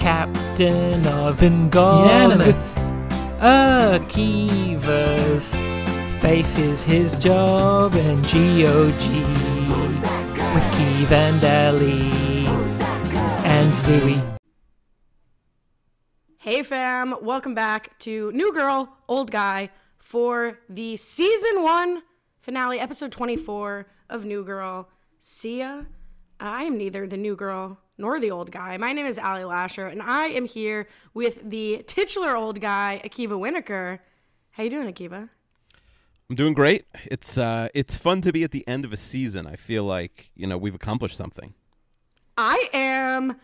captain of Ingolimus. Unanimous. Akiva's faces his job in GOG with Keeve and Ellie and Zooey. Hey fam, welcome back to New Girl, Old Guy for the season one finale, episode 24 of New Girl. See ya. I am neither the new girl nor the old guy. My name is Allie Lasher, and I am here with the titular old guy, Akiva Winokur. How you doing, Akiva? I'm doing great. It's uh, it's fun to be at the end of a season. I feel like you know we've accomplished something. I am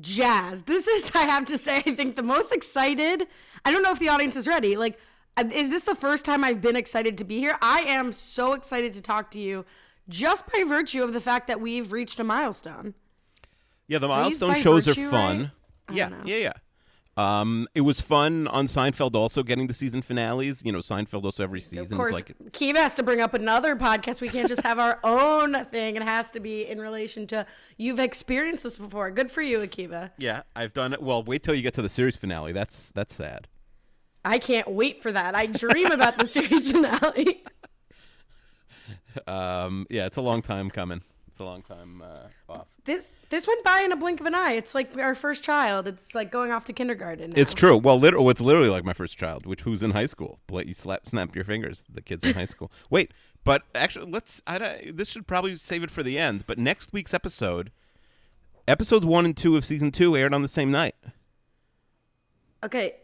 jazzed. This is, I have to say, I think the most excited. I don't know if the audience is ready. Like, uh, is this the first time I've been excited to be here? I am so excited to talk to you just by virtue of the fact that we've reached a milestone. Yeah, the milestone shows virtue, are fun. right? Yeah, know. yeah, yeah. Um, it was fun on Seinfeld also getting the season finales. You know, Seinfeld also every season Of is course, like Kiva has to bring up another podcast. We can't just have our own thing. It has to be in relation to you've experienced this before. Good for you, Akiva. yeah, I've done it. Well, wait till you get to the series finale. That's that's sad. I can't wait for that. I dream about the series finale. Um, yeah, it's a long time coming. It's a long time uh, off. This this went by in a blink of an eye. It's like our first child. It's like going off to kindergarten. Now. It's true. Well, literally, it's literally like my first child, which who's in high school. Let you slap, snap your fingers. The kids in high school. Wait, but actually, let's. I, this should probably save it for the end. But next week's episode, episodes one and two of season two aired on the same night. Okay,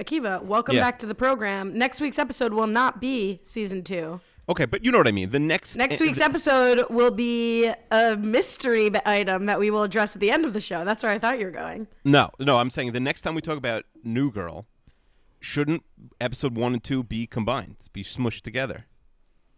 Akiva, welcome Yeah. back to the program. Next week's episode will not be season two. Okay, but you know what I mean. The next Next week's episode will be a mystery item that we will address at the end of the show. That's where I thought you were going. No, no. I'm saying the next time we talk about New Girl, shouldn't episode one and two be combined, be smushed together?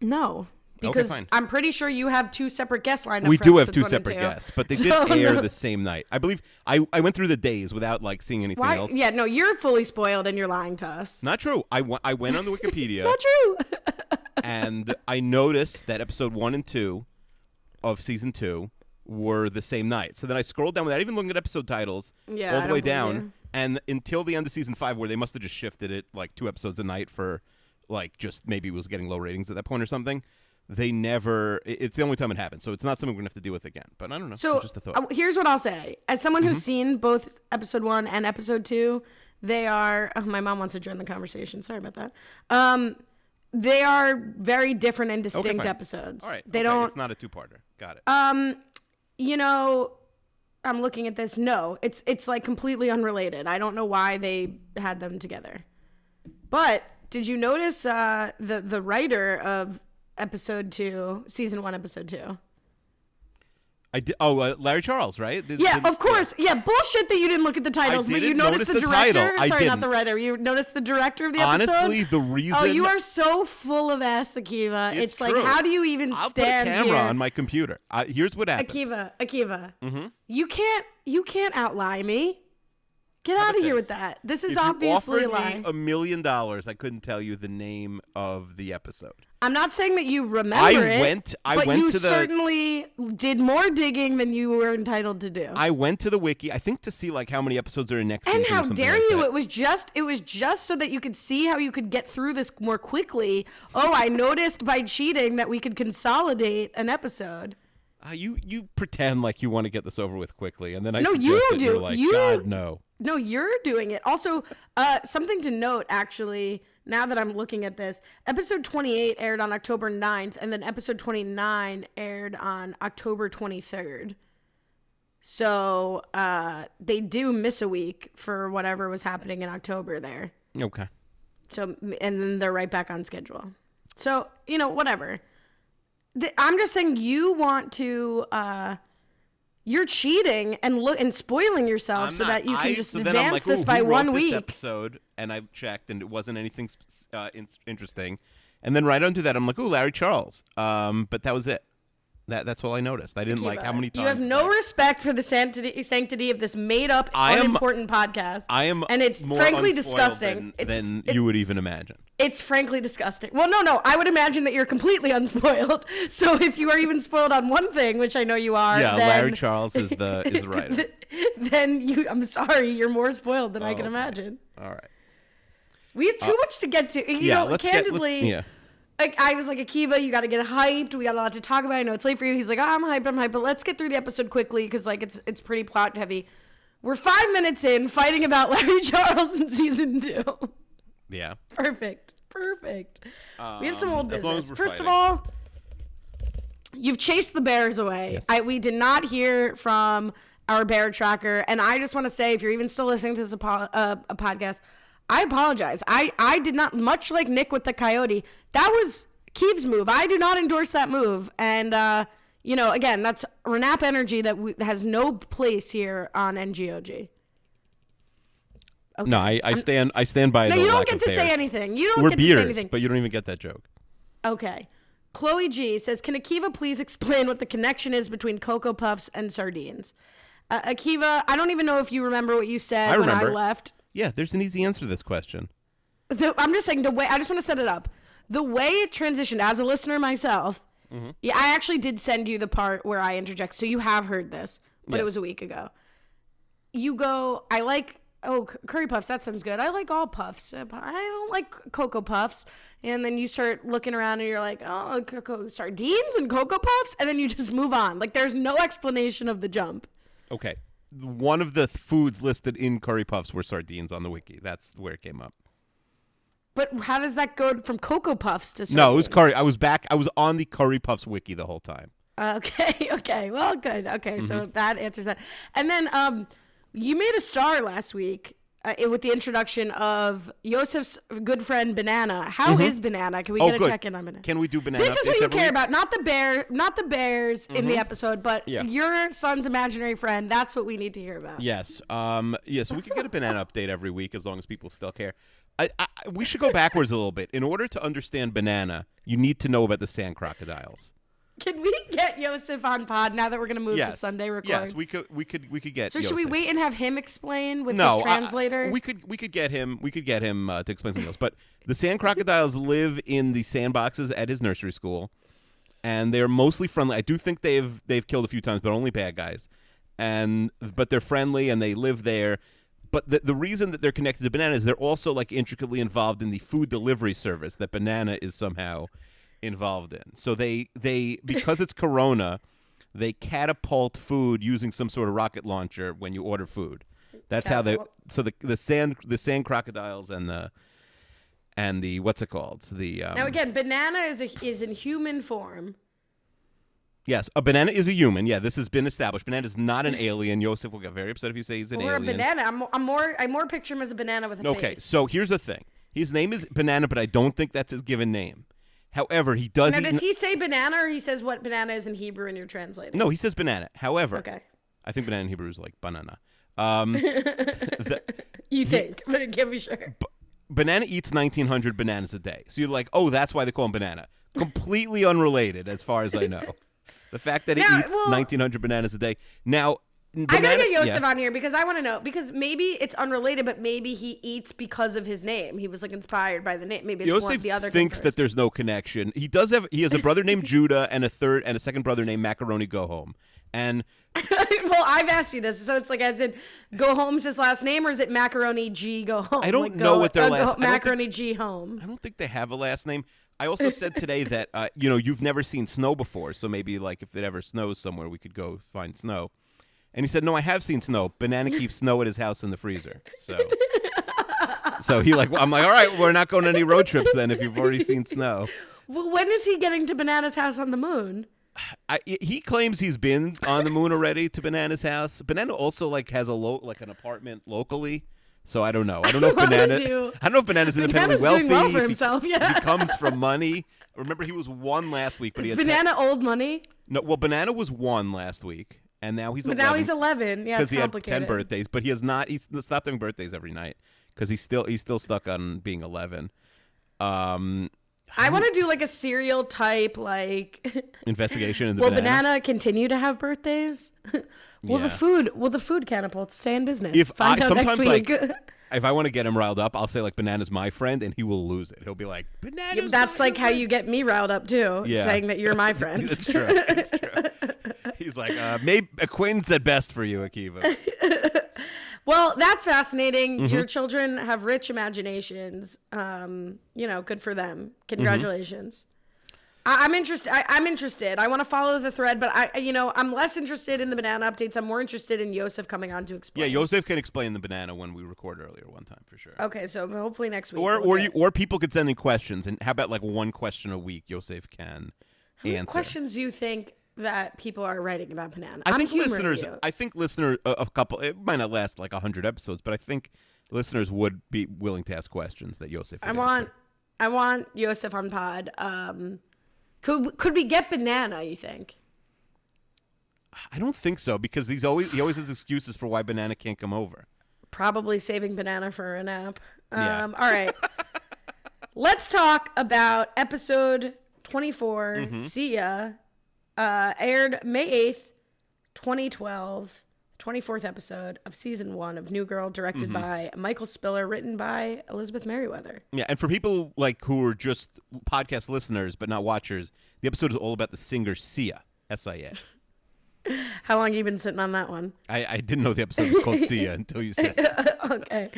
No, Okay, because fine. I'm pretty sure you have two separate guests lined up. we do have two separate two. guests, but they So, did air no. the same night. I believe I, I went through the days without like seeing anything Why? else. Yeah, no, you're fully spoiled and you're lying to us. Not true. I went- I went on the Wikipedia Not true. and I noticed that episode one and two of season two were the same night. So then I scrolled down without even looking at episode titles Yeah, all the way down. you. And until the end of season five, where they must have just shifted it like two episodes a night for like just maybe it was getting low ratings at that point or something. They never. It's the only time it happened, so it's not something we're gonna have to deal with again. But I don't know. So it's just a thought. Mm-hmm. uh, here's what I'll say: as someone who's seen both episode one and episode two, they are. Oh, my mom wants to join the conversation. Sorry about that. Um, they are very different and distinct fine. episodes. All right. They okay, don't. It's not a two-parter. Got it. Um, you know, I'm looking at this. No, it's it's like completely unrelated. I don't know why they had them together. But did you notice uh, the the writer of episode two, season one, episode two? I did. Oh, uh, Larry Charles, right? Yeah, of course. Yeah. bullshit that you didn't look at the titles, but you noticed notice the the director. I Sorry, not didn't. the writer. You noticed the director of the episode. Honestly, the reason. Oh, you are so full of S, Akiva. It's, It's like, how do you even I'll stand put a camera here? on my computer. Uh, here's what happened. Akiva, Akiva, Mm-hmm. you can't, you can't outlie me. Get out of here with that. This is if obviously a lie. a million dollars, I couldn't tell you the name of the episode. I'm not saying that you remember I it. went- I but went you to the- certainly did more digging than you were entitled to do. I went to the wiki, I think, to see like how many episodes are in next And how dare like you? that. It was just it was just so that you could see how you could get through this more quickly. Oh, I noticed by cheating that we could consolidate an episode. Uh, you you pretend like you want to get this over with quickly, and then I No, you do. Like, You- God, no. No, you're doing it. Also, uh, something to note actually, now that I'm looking at this, episode 28 aired on October 9th, and then episode 29 aired on October 23rd. So uh, they do miss a week for whatever was happening in October there. Okay. So and then they're right back on schedule. So you know whatever. I'm just saying you want to. Uh, you're cheating and look and spoiling yourself I'm so not- that you can I- just so advance like, this by one this week. episode, and I checked, and it wasn't anything uh, in- interesting. And then right under that, I'm like, "Ooh, Larry Charles." Um, but that was it. That that's all I noticed. I didn't like how many times You have no like, respect for the sanctity, sanctity of this made-up, I am- unimportant podcast. I am and it's more frankly disgusting. than, it's than it- you would even imagine. it's frankly disgusting. Well, no, no. I would imagine that you're completely unspoiled. So if you are even spoiled on one thing, which I know you are, Yeah, then, Larry Charles is the is the writer. then you, I'm sorry, you're more spoiled than I can Oh, okay. imagine. All right. We have too uh, much to get to. You yeah, know, let's get. let- candidly, yeah. Like I was like, Akiva, you got to get hyped. We got a lot to talk about. I know it's late for you. He's like, oh, I'm hyped. I'm hyped. But let's get through the episode quickly because like it's it's pretty plot heavy. We're five minutes in fighting about Larry Charles in season two. Yeah. Perfect. Perfect. we have some Um, old as long business. as we're First fighting. of all, you've chased the bears away. I, we did not hear from our bear tracker, and I just want to say, if you're even still listening to this apo- uh, a podcast, I apologize. I I did not much like Nick with the coyote. That was Keeves' move. I do not endorse that move, and uh, you know, again, that's Renap energy that we, has no place here on NGOG. No, I, I stand I stand by No, you don't get to say anything. You don't We're get to say anything. but you don't even get that joke. Okay. Chloe G says, "Can Akiva please explain what the connection is between Cocoa Puffs and sardines?" Uh, Akiva, I don't even know if you remember what you said I when I left. Yeah, there's an easy answer to this question. The, I'm just saying the way. I just want to set it up. The way it transitioned, as a listener myself, Mm-hmm. yeah, I actually did send you the part where I interject, so you have heard this, but it was a week ago. You go, I like. Oh, curry puffs. That sounds good. I like all puffs. I don't like cocoa puffs. And then you start looking around and you're like, oh, cocoa sardines and cocoa puffs, and then you just move on. Like there's no explanation of the jump. Okay. One of the foods listed in curry puffs were sardines on the wiki. That's where it came up. But how does that go from cocoa puffs to sardines? No, it was curry. I was back. I was on the curry puffs wiki the whole time. Okay, okay. Well, good. Okay, so Mm-hmm. that answers that. And then um you made a star last week uh, with the introduction of Yosef's good friend Banana. How is Banana? Can we Oh, get a good. check in on Banana? Can we do banana? this is what you care week? about, not the bear, not the bears in the episode, but Yeah. your son's imaginary friend. That's what we need to hear about. Yes. Um. Yes. we could get a banana update every week as long as people still care. I, I, we should go backwards a little bit. In order to understand banana, you need to know about the sand crocodiles. Can we get Yosef on pod now that we're gonna move yes. to Sunday record? Yes, we could. We could. We could get. so should we wait and have him explain with no his I- translator? we could we could get him we could get him uh, to explain something else but the sand crocodiles live in the sandboxes at his nursery school and they're mostly friendly i do think they've they've killed a few times but only bad guys and but they're friendly and they live there but the, the reason that they're connected to banana is they're also like intricately involved in the food delivery service that banana is somehow involved in so they they because it's corona they catapult food using some sort of rocket launcher when you order food that's how they so the the sand the sand crocodiles and the and the what's it called the um, now again, Banana is a, is in human form. yes a banana is a human yeah this has been established banana is not an alien Joseph will get very upset if you say he's an alien. Or a banana. I'm, I'm more. I more picture him as a banana with a okay face. so here's the thing his name is banana but I don't think that's his given name however he does Now, does he say banana or he says what banana is in Hebrew and you're translating? no he says banana however Okay. I think banana in Hebrew is like banana um the, You think, but it can't be sure. banana eats 1900 bananas a day. So you're like, oh, that's why they call him banana. Completely unrelated, as far as I know. The fact that he Now, eats well- 1900 bananas a day. Now, I gotta get Yosef yeah. on here because I want to know because maybe it's unrelated, but maybe he eats because of his name. He was like inspired by the name. Maybe it's Yosef of the other. thinks that there's no connection. He does have. He has a brother named Judah and a third and a second brother named Macaroni Go Home. And well, I've asked you this, so it's like as in go home's his last name, or is it macaroni G go home? I don't Like, know go- what their uh, last- I don't think- macaroni G home. I don't think they have a last name. I also said today that uh, you know you've never seen snow before, so maybe like if it ever snows somewhere, we could go find snow. And he said, "No, I have seen snow. Banana keeps snow at his house in the freezer." So, so he like, I'm like, all right, we're not going on any road trips then if you've already seen snow. Well, when is he getting to Banana's house on the moon? I, he claims he's been on the moon already to Banana's house. Banana also like has a lo- like an apartment locally. So I don't know. I don't know if Banana. you- I don't know if Banana's independently Banana's wealthy. doing well for he- himself, yeah. he comes from money. Remember, he was one last week, but he Is had ten- Banana old money? No, well, Banana was one last week, and now he's But 11 now he's 11. Yeah, because he had ten birthdays. But he has not. He's stopped having birthdays every night because he's still he's still stuck on being eleven. Um, I want to do like a serial type, like. Investigation in the will banana. banana. continue to have birthdays? will Yeah. the food? Will the food catapult stay in business? If Find I out next sometimes week. like if I want to get him riled up, I'll say like banana's my friend, and he will lose it. He'll be like banana. That's like how you get me riled up too, Yeah. saying that you're my friend. That's true. That's true. He's like, uh, maybe acquaintance at best for you, Akiva. Well, that's fascinating. Mm-hmm. Your children have rich imaginations. Um, you know, good for them. Mm-hmm. Congratulations. I, I'm interested. I, I'm interested. I want to follow the thread, but I, you know, I'm less interested in the banana updates. I'm more interested in Yosef coming on to explain. Yeah. Joseph can explain the banana when we record earlier one time for sure. Okay, so hopefully next week. Or we'll or you or people could send in questions, and how about like one question a week? Joseph can What answer. questions do you think that people are writing about banana? I I'm think listeners. you. I think listener a, a couple. It might not last like hundred episodes, but I think listeners would be willing to ask questions that Joseph. I want answer. I want Yosef on pod. Um, could could we get banana? You think? I don't think so because he's always he always has excuses for why banana can't come over. Probably saving banana for a nap. Yeah. Um, all right. Let's talk about episode 24. Mm-hmm. See ya. Uh, aired May 8th, 2012. 24th episode of season one of New Girl, directed Mm-hmm. by Michael Spiller, written by Elizabeth Meriwether. Yeah, and for people like who are just podcast listeners but not watchers, the episode is all about the singer Sia. S I A. How long you been sitting on that one? I, I didn't know the episode was called Sia until you said. it. okay.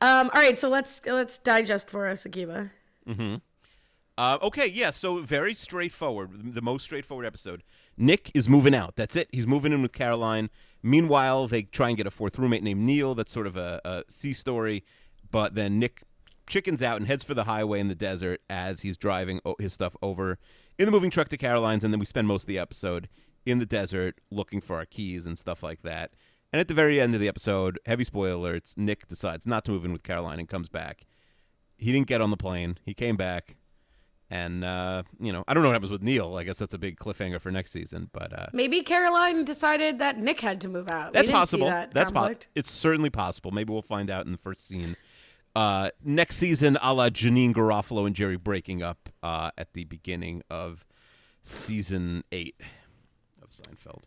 Um, all right, so let's let's digest for us, Akiva. Uh, okay, yeah, so very straightforward. The most straightforward episode. Nick is moving out. That's it. He's moving in with Caroline. Meanwhile, they try and get a fourth roommate named Neil. That's sort of a, a C story. But then Nick chickens out and heads for the highway in the desert as he's driving his stuff over in the moving truck to Caroline's. And then we spend most of the episode in the desert looking for our keys and stuff like that. And at the very end of the episode, heavy spoiler alerts, Nick decides not to move in with Caroline and comes back. He didn't get on the plane. He came back. And uh, you know, I don't know what happens with Neil. I guess that's a big cliffhanger for next season. But uh, Maybe Caroline decided that Nick had to move out. That's possible. that that's possible. It's certainly possible. Maybe we'll find out in the first scene. Uh, next season, a la Janeane Garofalo and Jerry breaking up uh, at the beginning of season eight of Seinfeld.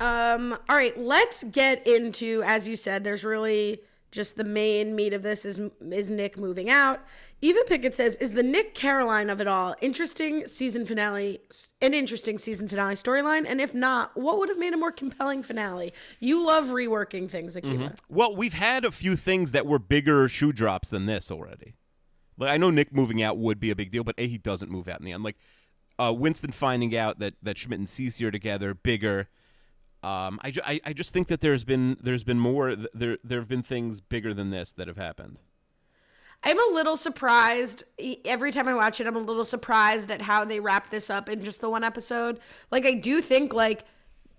Um, all right, let's get into as you said. There's really just the main meat of this is is Nick moving out. Eva Pickett says, "Is the Nick Caroline of it all interesting season finale? An interesting season finale storyline? And if not, what would have made a more compelling finale? You love reworking things, Akiva. Well, we've had a few things that were bigger shoe drops than this already. Like I know Nick moving out would be a big deal, but a he doesn't move out in the end. Like uh, Winston finding out that that Schmidt and Cece are together, bigger. Um, I, ju- I, I just think that there's been there's been more th- there there have been things bigger than this that have happened. I'm a little surprised every time I watch it. I'm a little surprised at how they wrap this up in just the one episode. Like I do think like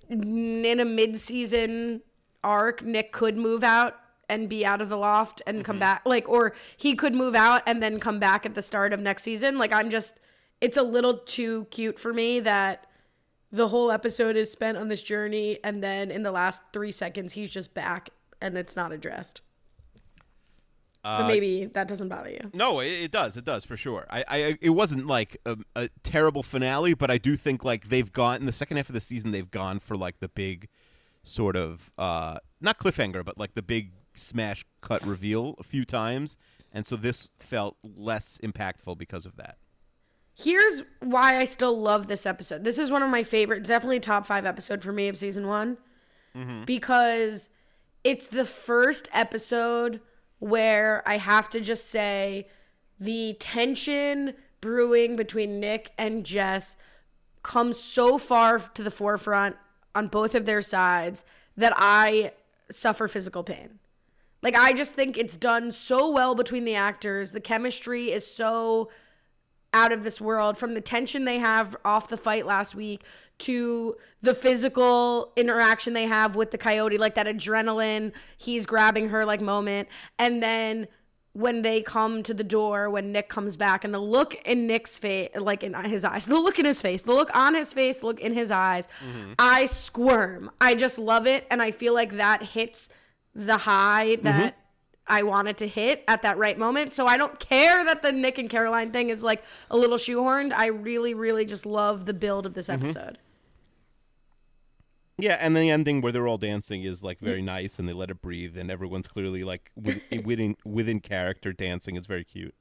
in a mid-season arc, Nick could move out and be out of the loft and come mm-hmm. back. Like or he could move out and then come back at the start of next season. Like I'm just it's a little too cute for me that the whole episode is spent on this journey and then in the last 3 seconds he's just back and it's not addressed. But maybe that doesn't bother you. No, it, it does. It does for sure. I, I it wasn't like a, a terrible finale, but I do think like they've gone in the second half of the season. They've gone for like the big sort of uh not cliffhanger, but like the big smash cut reveal a few times, and so this felt less impactful because of that. Here's why I still love this episode. This is one of my favorite, definitely top five episode for me of season one, because it's the first episode where I have to just say the tension brewing between Nick and Jess comes so far to the forefront on both of their sides that I suffer physical pain. Like I just think it's done so well between the actors. The chemistry is so out of this world from the tension they have off the fight last week to the physical interaction they have with the coyote like that adrenaline he's grabbing her like moment. And then when they come to the door when Nick comes back and the look in Nick's face like in his eyes the look in his face the look on his face look in his eyes mm-hmm. I squirm. I just love it and I feel like that hits the high that mm-hmm. I wanted to hit at that right moment. So I don't care that the Nick and Caroline thing is like a little shoehorned. I really, really just love the build of this Mm-hmm. episode. Yeah, and the ending where they're all dancing is like very nice, and they let it breathe, and everyone's clearly like within within character dancing is very cute.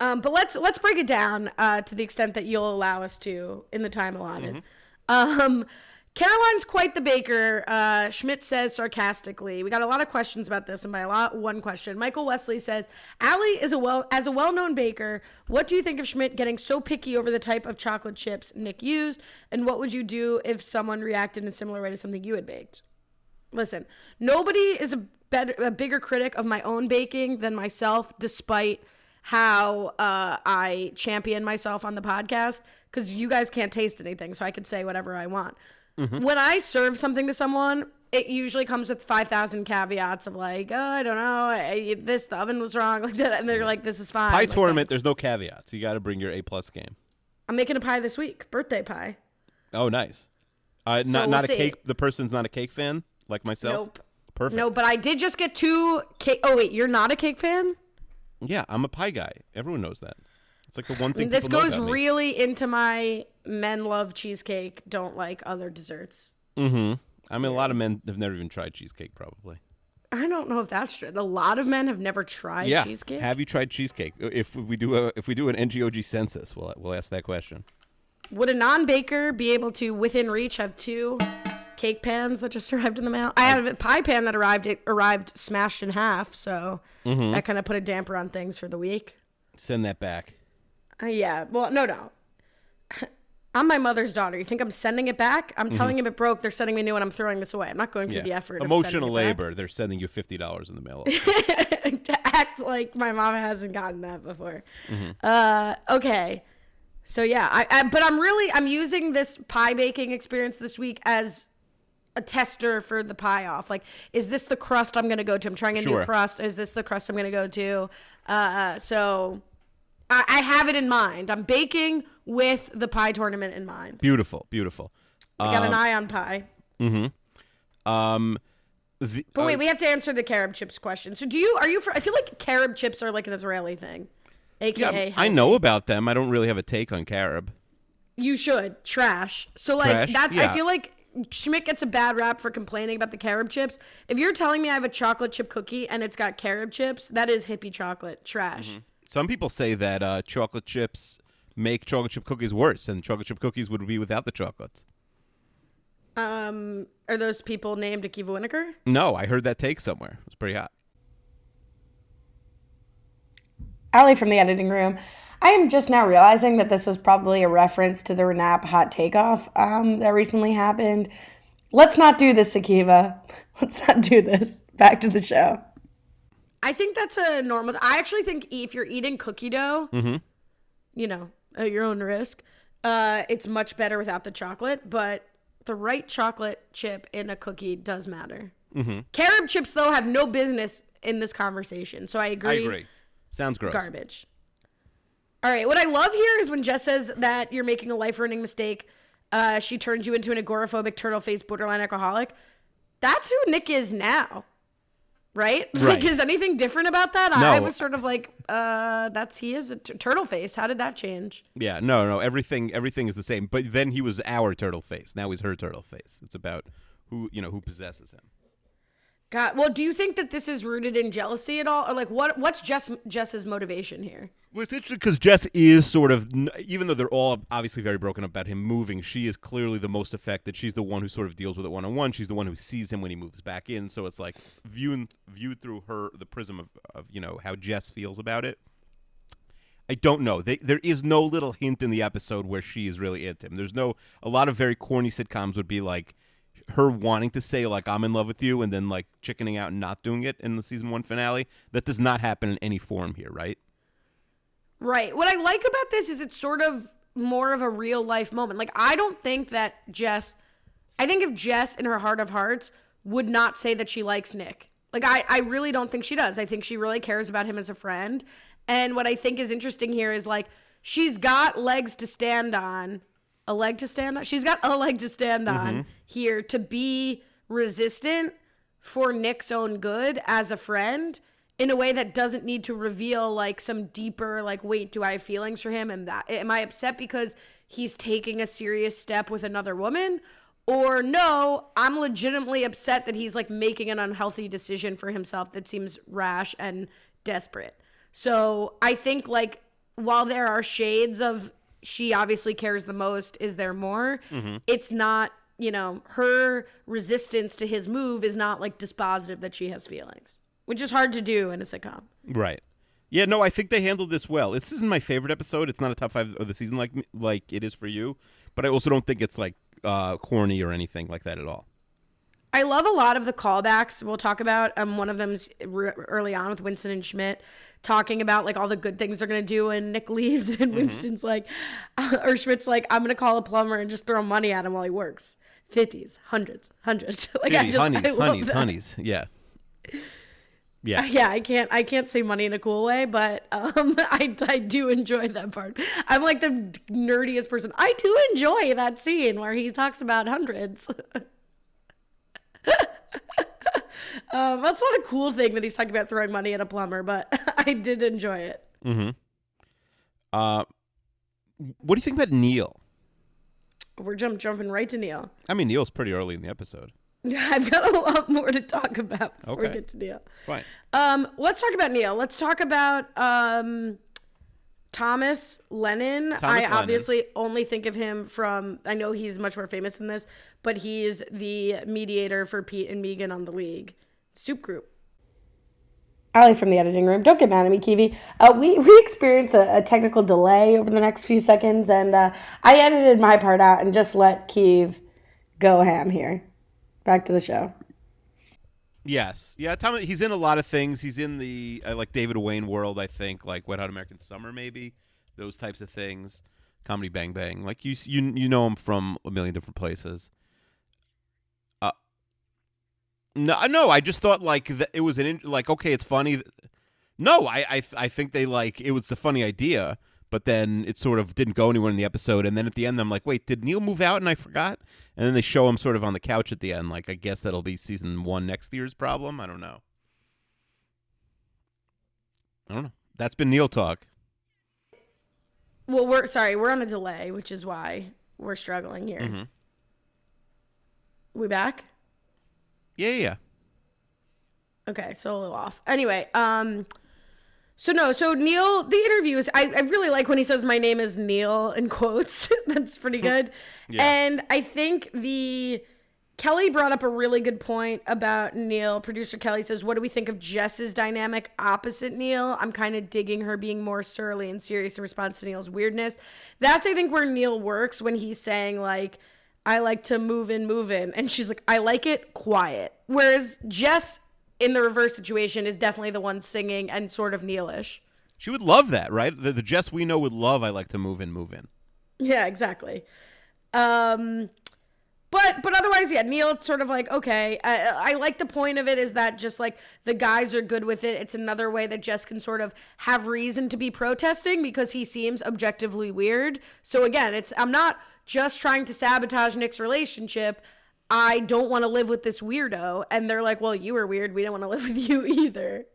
Um, but let's let's break it down uh, to the extent that you'll allow us to in the time allotted. Um, Caroline's quite the baker. Uh, Schmidt says sarcastically. We got a lot of questions about this, and by a lot, one question. Michael Wesley says, "Allie is a well as a well-known baker. What do you think of Schmidt getting so picky over the type of chocolate chips Nick used? And what would you do if someone reacted in a similar way to something you had baked?" Listen, nobody is a better, a bigger critic of my own baking than myself, despite how uh, I champion myself on the podcast. Because you guys can't taste anything, so I can say whatever I want. When I serve something to someone, it usually comes with five thousand caveats of like, oh, I don't know, I, this the oven was wrong, like that, and they're like, this is fine. Pie Like, tournament, thanks. there's no caveats. You got to bring your A plus game. I'm making a pie this week, birthday pie. Oh, nice. Uh, So not we'll not a cake. The person's not a cake fan like myself. Nope. Perfect. No, but I did just get two cake. Oh wait, you're not a cake fan? Yeah, I'm a pie guy. Everyone knows that. It's like the one thing. This goes really into my men love cheesecake, don't like other desserts. Mm-hmm. I mean, a lot of men have never even tried cheesecake. Probably. I don't know if that's true. A lot of men have never tried yeah. cheesecake. Have you tried cheesecake? If we do a if we do an NGOG census, we'll we'll ask that question. Would a non-baker be able to, within reach, have two cake pans that just arrived in the mail? I have a pie pan that arrived. It arrived smashed in half, so Mm-hmm. that kind of put a damper on things for the week. Send that back. Uh, yeah. Well, no, no. I'm my mother's daughter. You think I'm sending it back? I'm telling him it broke. They're sending me new, and I'm throwing this away. I'm not going through Mm-hmm. Yeah. the effort. Emotional of sending it back. labor. They're sending you fifty dollars in the mail. to act like my mom hasn't gotten that before. Uh, okay. So yeah, I, I but I'm really I'm using this pie baking experience this week as a tester for the pie off. Like, is this the crust I'm gonna go to? I'm trying a Sure. new crust. Is this the crust I'm gonna go to? Uh, so I, I have it in mind. I'm baking with the pie tournament in mind. beautiful, beautiful. I got an Um, eye on pie. Mm-hmm. Um, the, But uh, wait, we have to answer the carob chips question. So do you are you? For, I feel like carob chips are like an Israeli thing, aka. yeah, I know about them. I don't really have a take on carob. You should trash. So like Trash? that's Yeah. I feel like Schmidt gets a bad rap for complaining about the carob chips. If you're telling me I have a chocolate chip cookie and it's got carob chips, that is hippie chocolate trash. Some people say that uh, chocolate chips make chocolate chip cookies worse, and chocolate chip cookies would be without the chocolates. Um, are those people named Akiva Winokur? No, I heard that take somewhere. It was pretty hot. Allie from the editing room. I am just now realizing that this was probably a reference to the Renap hot takeoff um, that recently happened. Let's not do this, Akiva. Let's not do this. Back to the show. I think that's a normal. I actually think if you're eating cookie dough, you know, at your own risk, uh, it's much better without the chocolate. But the right chocolate chip in a cookie does matter. Carob chips, though, have no business in this conversation. So I agree. I agree. Sounds gross. Garbage. All right. What I love here is when Jess says that you're making a life ruining mistake. Uh, she turns you into an agoraphobic, turtle faced, borderline alcoholic. That's who Nick is now. Right? Right. Like, is anything different about that? No. I was sort of like, uh, that's he is a t- turtle face. How did that change? Yeah, no, no, everything everything is the same. But then he was our turtle face. Now he's her turtle face. It's about who you know who possesses him. God, well, do you think that this is rooted in jealousy at all, or like what? What's Jess Jess's motivation here? Well, it's interesting because Jess is sort of, even though they're all obviously very broken up about him moving, she is clearly the most affected. She's the one who sort of deals with it one on one. She's the one who sees him when he moves back in. So it's like viewed viewed through her the prism of, of you know how Jess feels about it. I don't know. They, there is no little hint in the episode where she is really into him. There's no. A lot of very corny sitcoms would be like her wanting to say like I'm in love with you and then like chickening out and not doing it in the season one finale. That does not happen in any form here, right? Right. What I like about this is it's sort of more of a real life moment. Like I don't think that Jess I think if Jess in her heart of hearts would not say that she likes Nick. Like I I really don't think she does. I think she really cares about him as a friend. And what I think is interesting here is like she's got legs to stand on. A leg to stand on. She's got a leg to stand on mm-hmm. here to be resistant for Nick's own good as a friend in a way that doesn't need to reveal like some deeper like wait do I have feelings for him and that am I upset because he's taking a serious step with another woman or no I'm legitimately upset that he's like making an unhealthy decision for himself that seems rash and desperate. So I think like while there are shades of she obviously cares the most, is there more? It's not, you know, her resistance to his move is not like dispositive that she has feelings, which is hard to do in a sitcom. Right. Yeah, no, I think they handled this well. This isn't my favorite episode. It's not a top five of the season like like it is for you, but I also don't think it's like uh, corny or anything like that at all. I love a lot of the callbacks we'll talk about. Um, one of them's r- early on with Winston and Schmidt talking about like all the good things they're gonna do, and Nick leaves, and Winston's like, or Schmidt's like, I'm gonna call a plumber and just throw money at him while he works. Fifties, hundreds, hundreds. like I just, honeys, I love honeys, that. honeys. Yeah. Yeah. Yeah, I can't I can't say money in a cool way, but um, I, I do enjoy that part. I'm like the nerdiest person. I do enjoy that scene where he talks about hundreds. Um, that's not a cool thing that he's talking about throwing money at a plumber, but I did enjoy it. Uh, what do you think about Neil? We're jump jumping right to Neil. I mean, Neil's pretty early in the episode. I've got a lot more to talk about before we get to Neil. Fine. Um, let's talk about Neil. Let's talk about um, Thomas Lennon. Thomas I Lennon. obviously only think of him from. I know he's much more famous than this, but he's the mediator for Pete and Megan on the League Soup Group. Allie from the editing room. Don't get mad at me, Kiwi. Uh, we we experienced a, a technical delay over the next few seconds, and uh, I edited my part out and just let Keeve go ham here. Back to the show. Yes. Yeah, Tom. He's in a lot of things. He's in the uh, like David Wain world. I think like Wet Hot American Summer, maybe those types of things. Comedy Bang Bang. Like you, you, you know him from a million different places. Uh, no, no. I just thought like th- it was an in- like okay, it's funny. No, I, I, I think they like it was a funny idea, but then it sort of didn't go anywhere in the episode. And then at the end, I'm like, wait, did Neil move out and I forgot? And then they show him sort of on the couch at the end. Like, I guess that'll be season one next year's problem. I don't know. I don't know. That's been Neil talk. Well, we're sorry, we're on a delay, which is why we're struggling here. Mm-hmm. We back? Yeah, yeah. Okay, so a little off. Anyway, um, so no, so Neil, the interview is. I, I really like when he says my name is Neil in quotes. That's pretty good. Yeah. And I think the Kelly brought up a really good point about Neil. Producer Kelly says, "What do we think of Jess's dynamic opposite Neil? I'm kind of digging her being more surly and serious in response to Neil's weirdness. That's I think where Neil works when he's saying like." I like to move in, move in. And she's like, I like it quiet. Whereas Jess, in the reverse situation, is definitely the one singing and sort of Neilish. She would love that, right? The, the Jess we know would love I like to move in, move in. Yeah, exactly. Um, but but otherwise, yeah, Neil sort of like okay. I, I like the point of it is that just like the guys are good with it. It's another way that Jess can sort of have reason to be protesting because he seems objectively weird. So again, it's I'm not just trying to sabotage Nick's relationship. I don't want to live with this weirdo, and they're like, "Well, you were weird. We don't want to live with you either."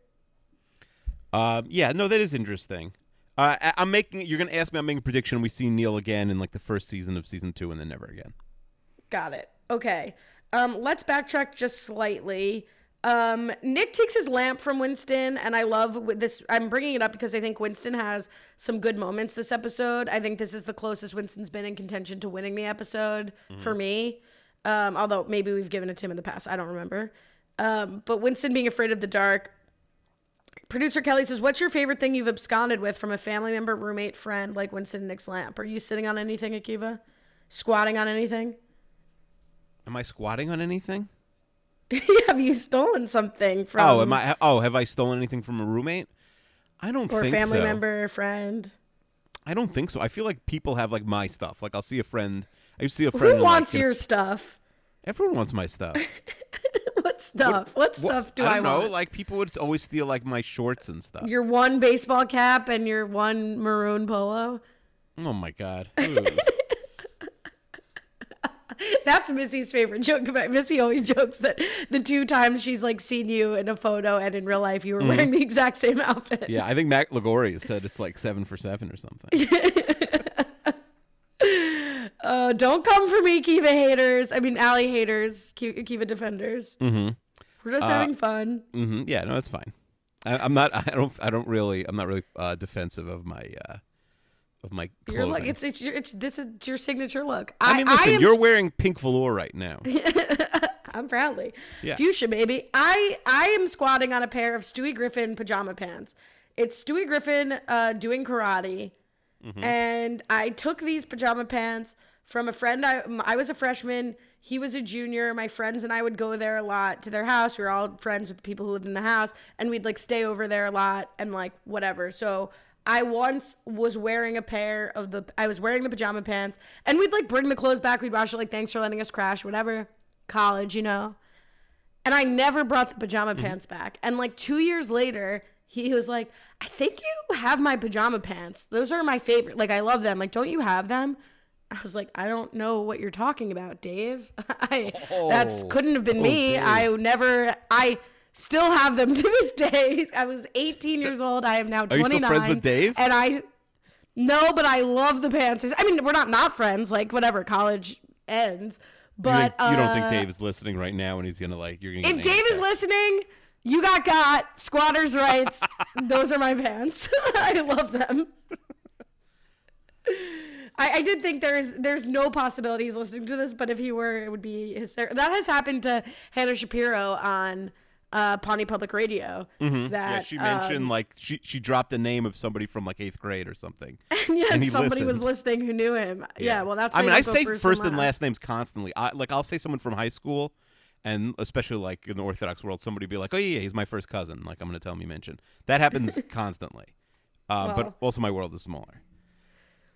Um, yeah, no, that is interesting. Uh, I, I'm making. You're gonna ask me. I'm making a prediction. We see Neil again in like the first season of season two, and then never again. Got it. Okay. Um, let's backtrack just slightly. Um, Nick takes his lamp from Winston, and I love this. I'm bringing it up because I think Winston has some good moments this episode. I think this is the closest Winston's been in contention to winning the episode for me. Um, although maybe we've given it to him in the past, I don't remember. Um, but Winston being afraid of the dark. Producer Kelly says, "What's your favorite thing you've absconded with from a family member, roommate, friend like Winston and Nick's lamp? Are you sitting on anything, Akiva? Squatting on anything?" Am I squatting on anything? have you stolen something from oh, am I? Oh, have I stolen anything from a roommate? I don't or a think family so. member, friend? I don't think so. I feel like people have like my stuff. Like I'll see a friend. I used to see a friend. Who wants like, your stuff? Everyone wants my stuff. what stuff? What, What- stuff do I I, know. want? Like people would always steal like my shorts and stuff. your one baseball cap and your one maroon polo. oh my god. That's Missy's favorite joke about Missy always jokes that the two times she's like seen you in a photo and in real life you were mm. wearing the exact same outfit. Yeah, I think Matt Lagoria said it's like seven for seven or something. Uh, don't come for me, Kiva haters. I mean, Allie haters, Kiva defenders. mm-hmm. We're just Uh, having fun. Mm-hmm. Yeah, no, it's fine. I, I'm not. I don't. I don't really. I'm not really uh, defensive of my uh, of my clothing. like it's it's your, it's this is your signature look. I mean, listen, am you're wearing pink velour right now. I'm proudly Yeah. fuchsia baby. I I am squatting on a pair of Stewie Griffin pajama pants. It's Stewie Griffin uh, doing karate, Mm-hmm. and I took these pajama pants from a friend. I I was a freshman. He was a junior. My friends and I would go there a lot to their house. We were all friends with the people who lived in the house, and we'd like stay over there a lot and like whatever. So I once was wearing a pair of the. I was wearing the pajama pants, and we'd like bring the clothes back. We'd wash it like thanks for letting us crash, whatever. College, you know. And I never brought the pajama mm-hmm. pants back. And like two years later, he was like, I think you have my pajama pants. Those are my favorite. Like, I love them. Like, don't you have them? I was like, I don't know what you're talking about, Dave. I that's Oh. couldn't have been Oh, me. Dave. I never I still have them to this day. I was 18 years old. I am now 29. Are you 29. still friends with Dave? And I no, but I love the pants. I mean, we're not not friends. Like whatever, college ends. You, But think- you don't think uh, Dave is listening right now, and he's gonna like you're gonna. if Dave is listening, you got got squatters' rights. Those are my pants. I love them. I, I did think there's there's no possibility he's listening to this, but if he were, it would be hysterical. That has happened to Hannah Shapiro on uh, Pawnee Public Radio. That Mm-hmm. yeah, she mentioned um, like she she dropped the name of somebody from like eighth grade or something. yeah, and somebody was listening who knew him. Yeah, well, that's. I mean, I say first and last. names constantly. I like I'll say someone from high school, and especially like in the Orthodox world, somebody be like, "Oh yeah, yeah, he's my first cousin." Like I'm gonna tell him you mentioned that happens constantly. Uh, but also, my world is smaller.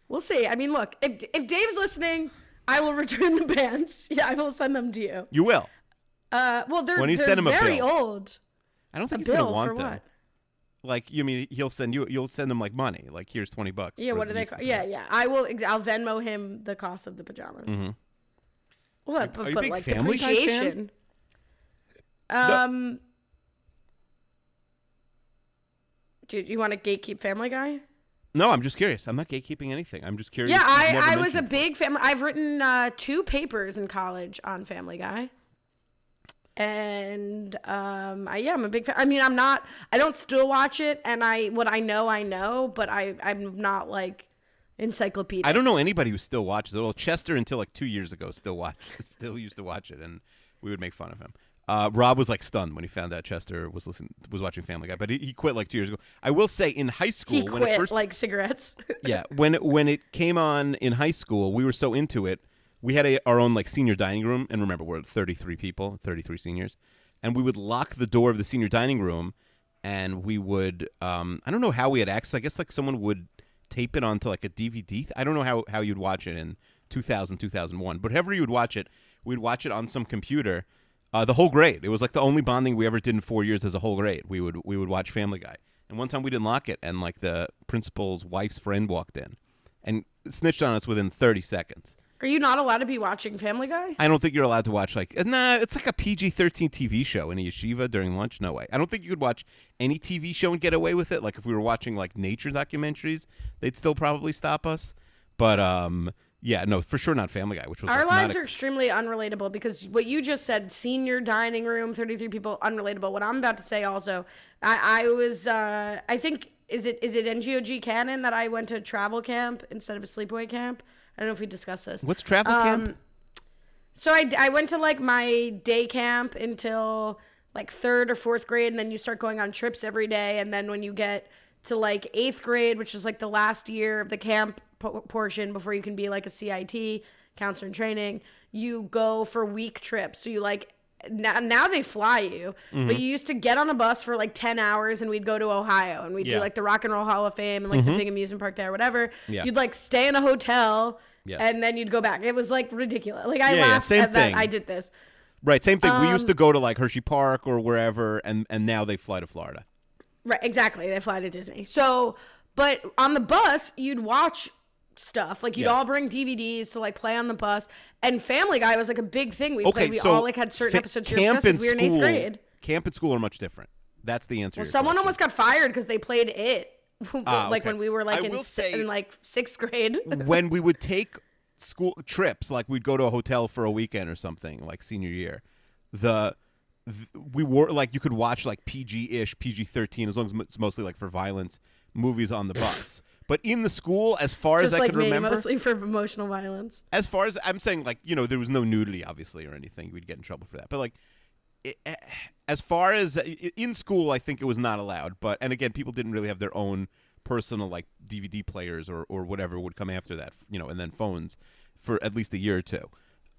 We'll see. I mean, look, if if Dave's listening, I will return the pants. Yeah, I will send them to you. You will. Uh, well, they're, When you they're send him a very bill. old. I don't A think he's gonna want for them. what? Like you mean he'll send you you'll send him like money. Like here's twenty bucks. Yeah, for what the do they call? Yeah, yeah. I will. I'll Venmo him the cost of the pajamas. What? Mm-hmm. Are you a but big like Family Guy fan? depreciation. Um. Dude, you want to gatekeep Family Guy? No, I'm just curious. I'm not gatekeeping anything. I'm just curious. Yeah, I, I was a big family. I've written uh, two papers in college on Family Guy, and um, I yeah, I'm a big fan. I mean, I'm not. I don't still watch it, and I what I know, I know, but I I'm not like encyclopedia. I don't know anybody who still watches it. Well, Chester until like two years ago still watch still used to watch it, and we would make fun of him. Uh, Rob was like stunned when he found out Chester was listening was watching Family Guy, but he, he quit like two years ago. I will say in high school He when it quit first like cigarettes. yeah when it, when it came on in high school, we were so into it. We had a, our own like senior dining room, and remember we're 33 people, 33 seniors, and we would lock the door of the senior dining room, and we would um, I don't know how we had access. I guess like someone would tape it onto like a DVD. I don't know how how you'd watch it in 2000 2001, but however you would watch it, we'd watch it on some computer. Uh, the whole grade. It was like the only bonding we ever did in four years as a whole grade. We would we would watch Family Guy. And one time we didn't lock it, and like the principal's wife's friend walked in, and snitched on us within 30 seconds. Are you not allowed to be watching Family Guy? I don't think you're allowed to watch like nah. It's like a PG-13 TV show in a yeshiva during lunch. No way. I don't think you could watch any TV show and get away with it. Like if we were watching like nature documentaries, they'd still probably stop us. But um, yeah, no, for sure not Family Guy, which was Our like, not lives a- are extremely unrelatable because what you just said, senior dining room, 33 people, unrelatable. What I'm about to say also, I, I was, uh, I think, is it is it NGOG canon that I went to travel camp instead of a sleepaway camp? I don't know if we discussed this. What's travel Um, camp? So I, I went to like my day camp until like third or fourth grade, and then you start going on trips every day. And then when you get to like eighth grade, which is like the last year of the camp po- portion before you can be like a CIT, counselor in training, you go for week trips. So you like now, now they fly you, but you used to get on a bus for like 10 hours and we'd go to Ohio and we'd Yeah. do like the Rock and Roll Hall of Fame and like the big amusement park there, whatever. Yeah. You'd like stay in a hotel Yes. and then you'd go back. It was like ridiculous. Like I Yeah, yeah, laughed same at that thing. I did this. Right, same thing. we used um, to go to like Hershey Park or wherever, and and now they fly to Florida. Right, exactly. They fly to Disney. So, but on the bus, you'd watch stuff. Like you'd Yes. all bring DVDs to like play on the bus, and Family Guy was like a big thing. We Okay, played. We so all like had certain fa- episodes. Camp obsessed and. We were in school, eighth grade. Camp and school are much different. That's the answer. Well, someone question. almost got fired because they played it. Ah, like okay. when we were like in, say- in like sixth grade. when we would take school trips, like we'd go to a hotel for a weekend or something, like senior year, the we were like you could watch like PG-ish, PG-13, as long as it's mostly like for violence movies on the bus. But in the school, as far Just as I like can me, remember, mostly for emotional violence. as far as I'm saying, like you know, there was no nudity, obviously, or anything. We'd get in trouble for that. But like, i eh, as far as in school, I think it was not allowed. But and again, people didn't really have their own personal like DVD players or or whatever would come after that, you know, and then phones for at least a year or two.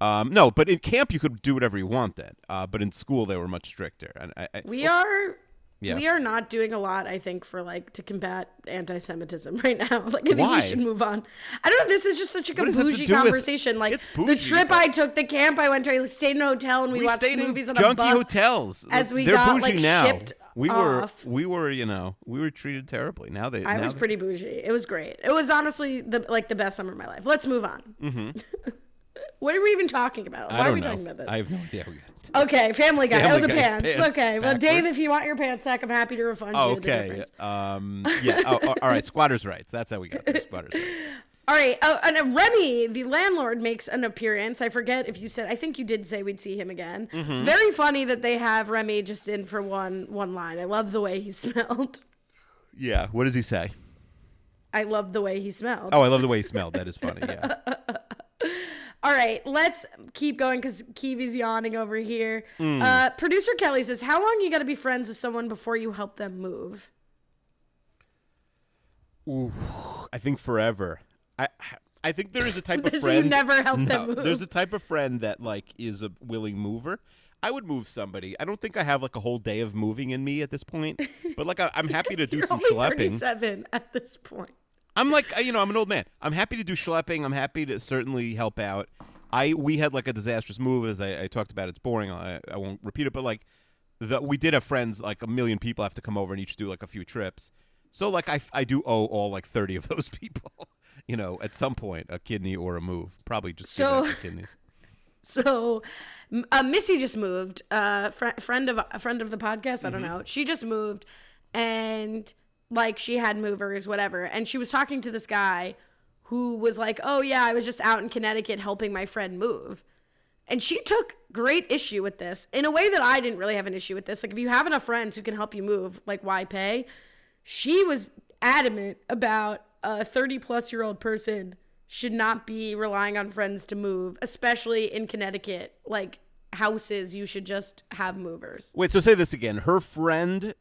Um, no, but in camp you could do whatever you want then. Uh, but in school they were much stricter. And I, I, We are. Yeah. We are not doing a lot, I think, for like to combat anti-Semitism right now. Like, I think Why? we should move on. I don't know. This is just such a What does that have to bougie do with- conversation. Like It's the trip but- I took, the camp I went to, I stayed in a hotel and we, we watched movies on a junky bus. hotels. as we They're got, bougie like, now. shipped we were we were you know we were treated terribly. Now they I now was they- pretty bougie. It was great. It was honestly the like the best summer of my life. Let's move on. Mm-hmm. what are we even talking about? Why are we know. talking about this? I have no idea. we got into it. Okay, Family Guy. Family oh, the Guy pants. pants Okay. Well, Dave, if you want your pants back, I'm happy to refund Oh, you okay. Um, yeah. Oh, oh, all right. Squatters' rights. That's how we got there. Squatters' rights. All right. Oh, and uh, Remy, the landlord, makes an appearance. I forget if you said. I think you did say we'd see him again. Mm-hmm. Very funny that they have Remy just in for one one line. I love the way he smelled. Yeah. What does he say? I love the way he smelled. Oh, I love the way he smelled. That is funny. Yeah. All right, let's keep going because Kiwi's yawning over here. Hmm. Uh, Producer Kelly says, "How long you got to be friends with someone before you help them move?" Ooh, I think forever. I I think there is a type of friend. you never help them move. There's a type of friend that like is a willing mover. I would move somebody. I don't think I have like a whole day of moving in me at this point, but like I, I'm happy to do some only schlepping. 37 at this point. I'm like uh, you know I'm an old man. I'm happy to do schlepping. I'm happy to certainly help out. I we had like a disastrous move as I, I talked about. It's boring. I, I won't repeat it, but like the, we did have friends like a million people have to come over and each do like a few trips. So like I I do owe all like 30 of those people. you know, at some point a kidney or a move. Probably just So- kidneys. So, uh, Missy just moved. Uh, fr- friend of a friend of the podcast. I don't Mm-hmm. know. She just moved, and like she had movers, whatever. And she was talking to this guy who was like, "Oh yeah, I was just out in Connecticut helping my friend move." And she took great issue with this in a way that I didn't really have an issue with this. Like, if you have enough friends who can help you move, like, why pay? She was adamant about a 30 plus year old person should not be relying on friends to move, especially in Connecticut. Like, houses, you should just have movers. Wait, so say this again. Her friend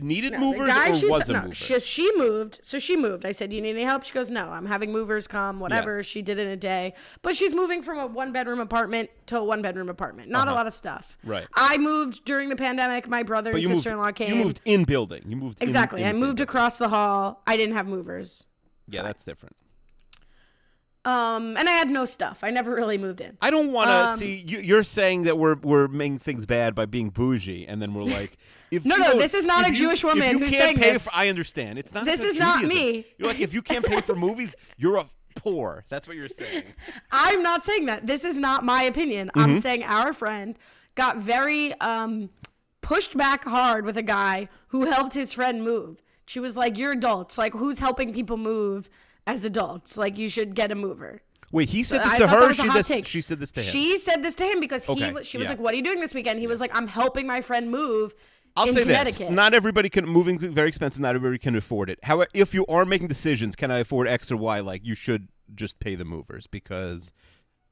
needed No, movers guy or she's was a no, mover? She, she moved. So she moved. I said, "You need any help?" She goes, "No, I'm having movers come, whatever." Yes. She did in a day, but she's moving from a one bedroom apartment to a one bedroom apartment. Not a lot of stuff. Uh-huh. Right. I moved during the pandemic. My brother but and sister in law came. you moved in building. You moved exactly. in I moved building. across the hall. I didn't have movers. Yeah, that's different. Um, and I had no stuff. I never really moved in. I don't want to Um, see you, you're saying that we're we're making things bad by being bougie, and then we're like, if No, no, this is not a you- Jewish if woman you who's can't saying pay this. For, I understand. It's not. This is not me. You're like, if you can't pay for movies, you're a poor. That's what you're saying. I'm not saying that. This is not my opinion. Mm-hmm. I'm saying our friend got very um pushed back hard with a guy who helped his friend move. She was like, "You're adults. Like, who's helping people move as adults? Like, you should get a mover." Wait, he said this I to her. She this, she said this to him. She said this to him because he Okay, was, she was yeah. like, "What are you doing this weekend?" He was like, "I'm helping my friend move." I'll in say Connecticut. this: not everybody can. Moving's very expensive. Not everybody can afford it. However, if you are making decisions, can I afford X or Y? Like, you should just pay the movers because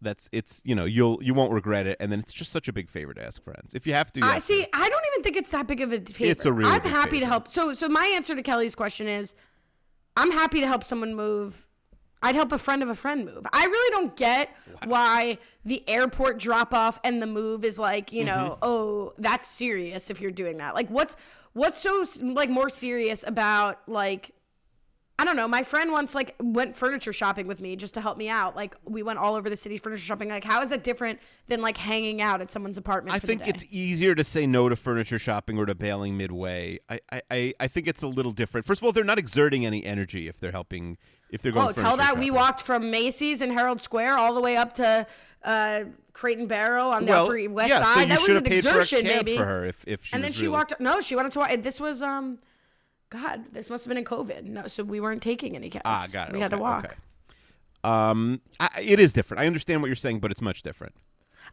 that's it's you know you'll you won't regret it, and then it's just such a big favor to ask friends. If you have to, you I to. see. I don't even think it's that big of a favor. It's a really I'm happy to help. So, so my answer to Kelly's question is, I'm happy to help someone move. I'd help a friend of a friend move. I really don't get why the airport drop off and the move is like, you know, Mm-hmm. oh, that's serious if you're doing that. Like, what's what's so like more serious about like I don't know. My friend once like went furniture shopping with me just to help me out. Like we went all over the city furniture shopping. Like how is that different than like hanging out at someone's apartment? I think it's easier to say no to furniture shopping or to bailing midway. I, I, I, think it's a little different. First of all, they're not exerting any energy if they're helping if they're going. Oh, tell that we walked from Macy's in Herald Square all the way up to uh, Crate and Barrel on the well, Upper West yeah, Side. So that was an exertion, for baby. for her if, if she and then she really- walked. No, she wanted to. This was um, God, this must have been in COVID. No, so we weren't taking any cabs. Ah, got it. We had to walk. okay. Um, I, it is different. I understand what you're saying, but it's much different.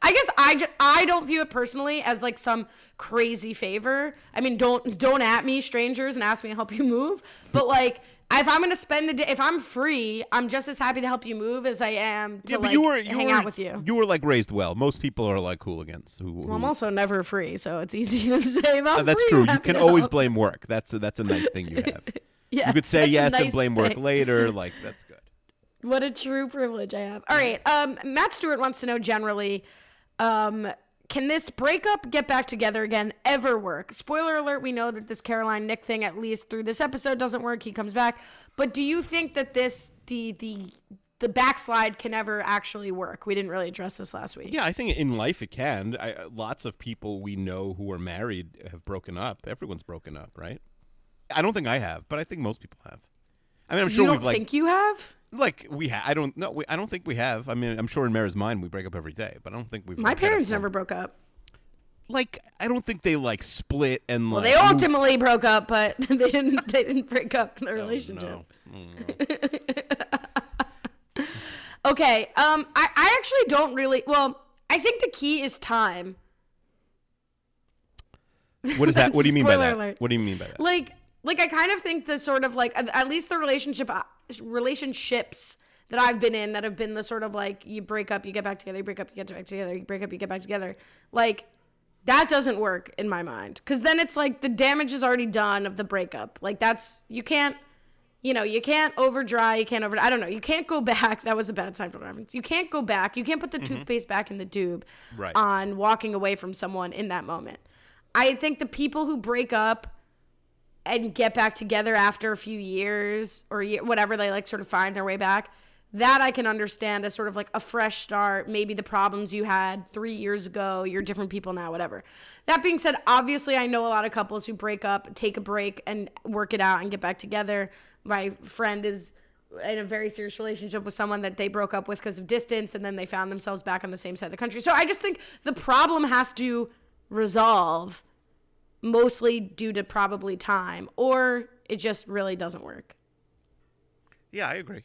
I guess I, ju- I don't view it personally as like some crazy favor. I mean, don't don't at me, strangers, and ask me to help you move. But like, if I'm gonna spend the day, if I'm free, I'm just as happy to help you move as I am to Yeah, like you were you hang were, out with you. You were like raised well. Most people are like hooligans. Who, Well, I'm also never free, so it's easy to say. I'm Uh, that's free, true. You can always help. blame work. That's a, that's a nice thing you have. Yeah, You could say yes and nice blame work later. Like that's good. What a true privilege I have. All right. Um, Matt Stewart wants to know generally, um, can this breakup get back together again ever work? Spoiler alert: We know that this Caroline Nick thing, at least through this episode, doesn't work. He comes back. But do you think that this the the the backslide can ever actually work? We didn't really address this last week. Yeah, I think in life it can. I, uh, lots of people we know who are married have broken up. Everyone's broken up, right? I don't think I have, but I think most people have. I mean, I'm sure you don't we've like think you have? Like we ha- I don't know. I don't think we have. I mean, I'm sure in Mara's mind we break up every day, but I don't think we've. My like, had a parents never broke up. like. I don't think they like split and Well, like. they moved- ultimately broke up, but they didn't. They didn't break up the relationship. Oh, No. Mm, no. Okay. Um, I, I actually don't really. Well, I think the key is time. What is that? What do you mean by that? alert. What do you mean by that? Like, like I kind of think the sort of like at least the relationship relationships that I've been in that have been the sort of like you break up, you get back together, you break up, you get back together, you break up, you get back together. Like that doesn't work in my mind because then it's like the damage is already done of the breakup. Like that's you can't. You know, you can't over dry, you can't over I don't know, you can't go back. That was a bad Seinfeld reference. You can't go back. You can't put the mm-hmm. toothpaste back in the tube Right. on walking away from someone in that moment. I think the people who break up and get back together after a few years or whatever they like sort of find their way back that i can understand as sort of like a fresh start maybe the problems you had three years ago you're different people now whatever. That being said obviously i know a lot of couples who break up take a break and work it out and get back together. My friend is in a very serious relationship with someone that they broke up with because of distance and then they found themselves back on the same side of the country. So i just think the problem has to resolve mostly due to probably time, or it just really doesn't work. yeah, I agree.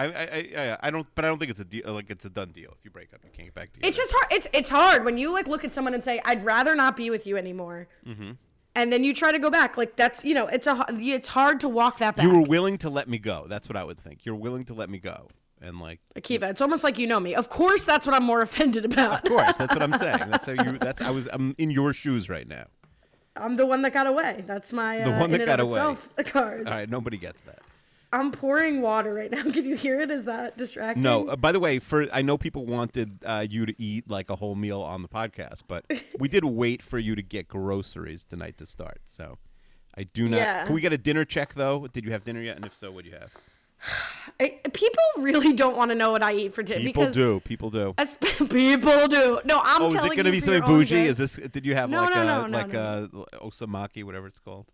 I, I, I, I- don't, but I don't think it's a deal. Like it's a done deal. If you break up, you can't get back together. It's just hard. It's it's hard when you like look at someone and say, "I'd rather not be with you anymore," Mm-hmm. and then you try to go back. Like that's you know, it's a it's hard to walk that back. you were willing to let me go. That's what I would think. You're willing to let me go, and like, Akiva, it's almost like you know me. Of course, that's what I'm more offended about. of course, that's what I'm saying. That's how you. That's I was. I'm in your shoes right now. I'm the one that got away. That's my The uh, one that got away. card. All right, nobody gets that. I'm pouring water right now. Can you hear it? Is that distracting? No. Uh, by the way, for I know people wanted uh, you to eat like a whole meal on the podcast, but we did wait for you to get groceries tonight to start. So I do not. Yeah. Can we get a dinner check though? Did you have dinner yet? And if so, what do you have? I- people really don't want to know what I eat for dinner People do. People do. People do. No, I'm Oh, is it going to be something bougie? Is this? Did you have No, like no, a no, no, like a osamaki, whatever it's called?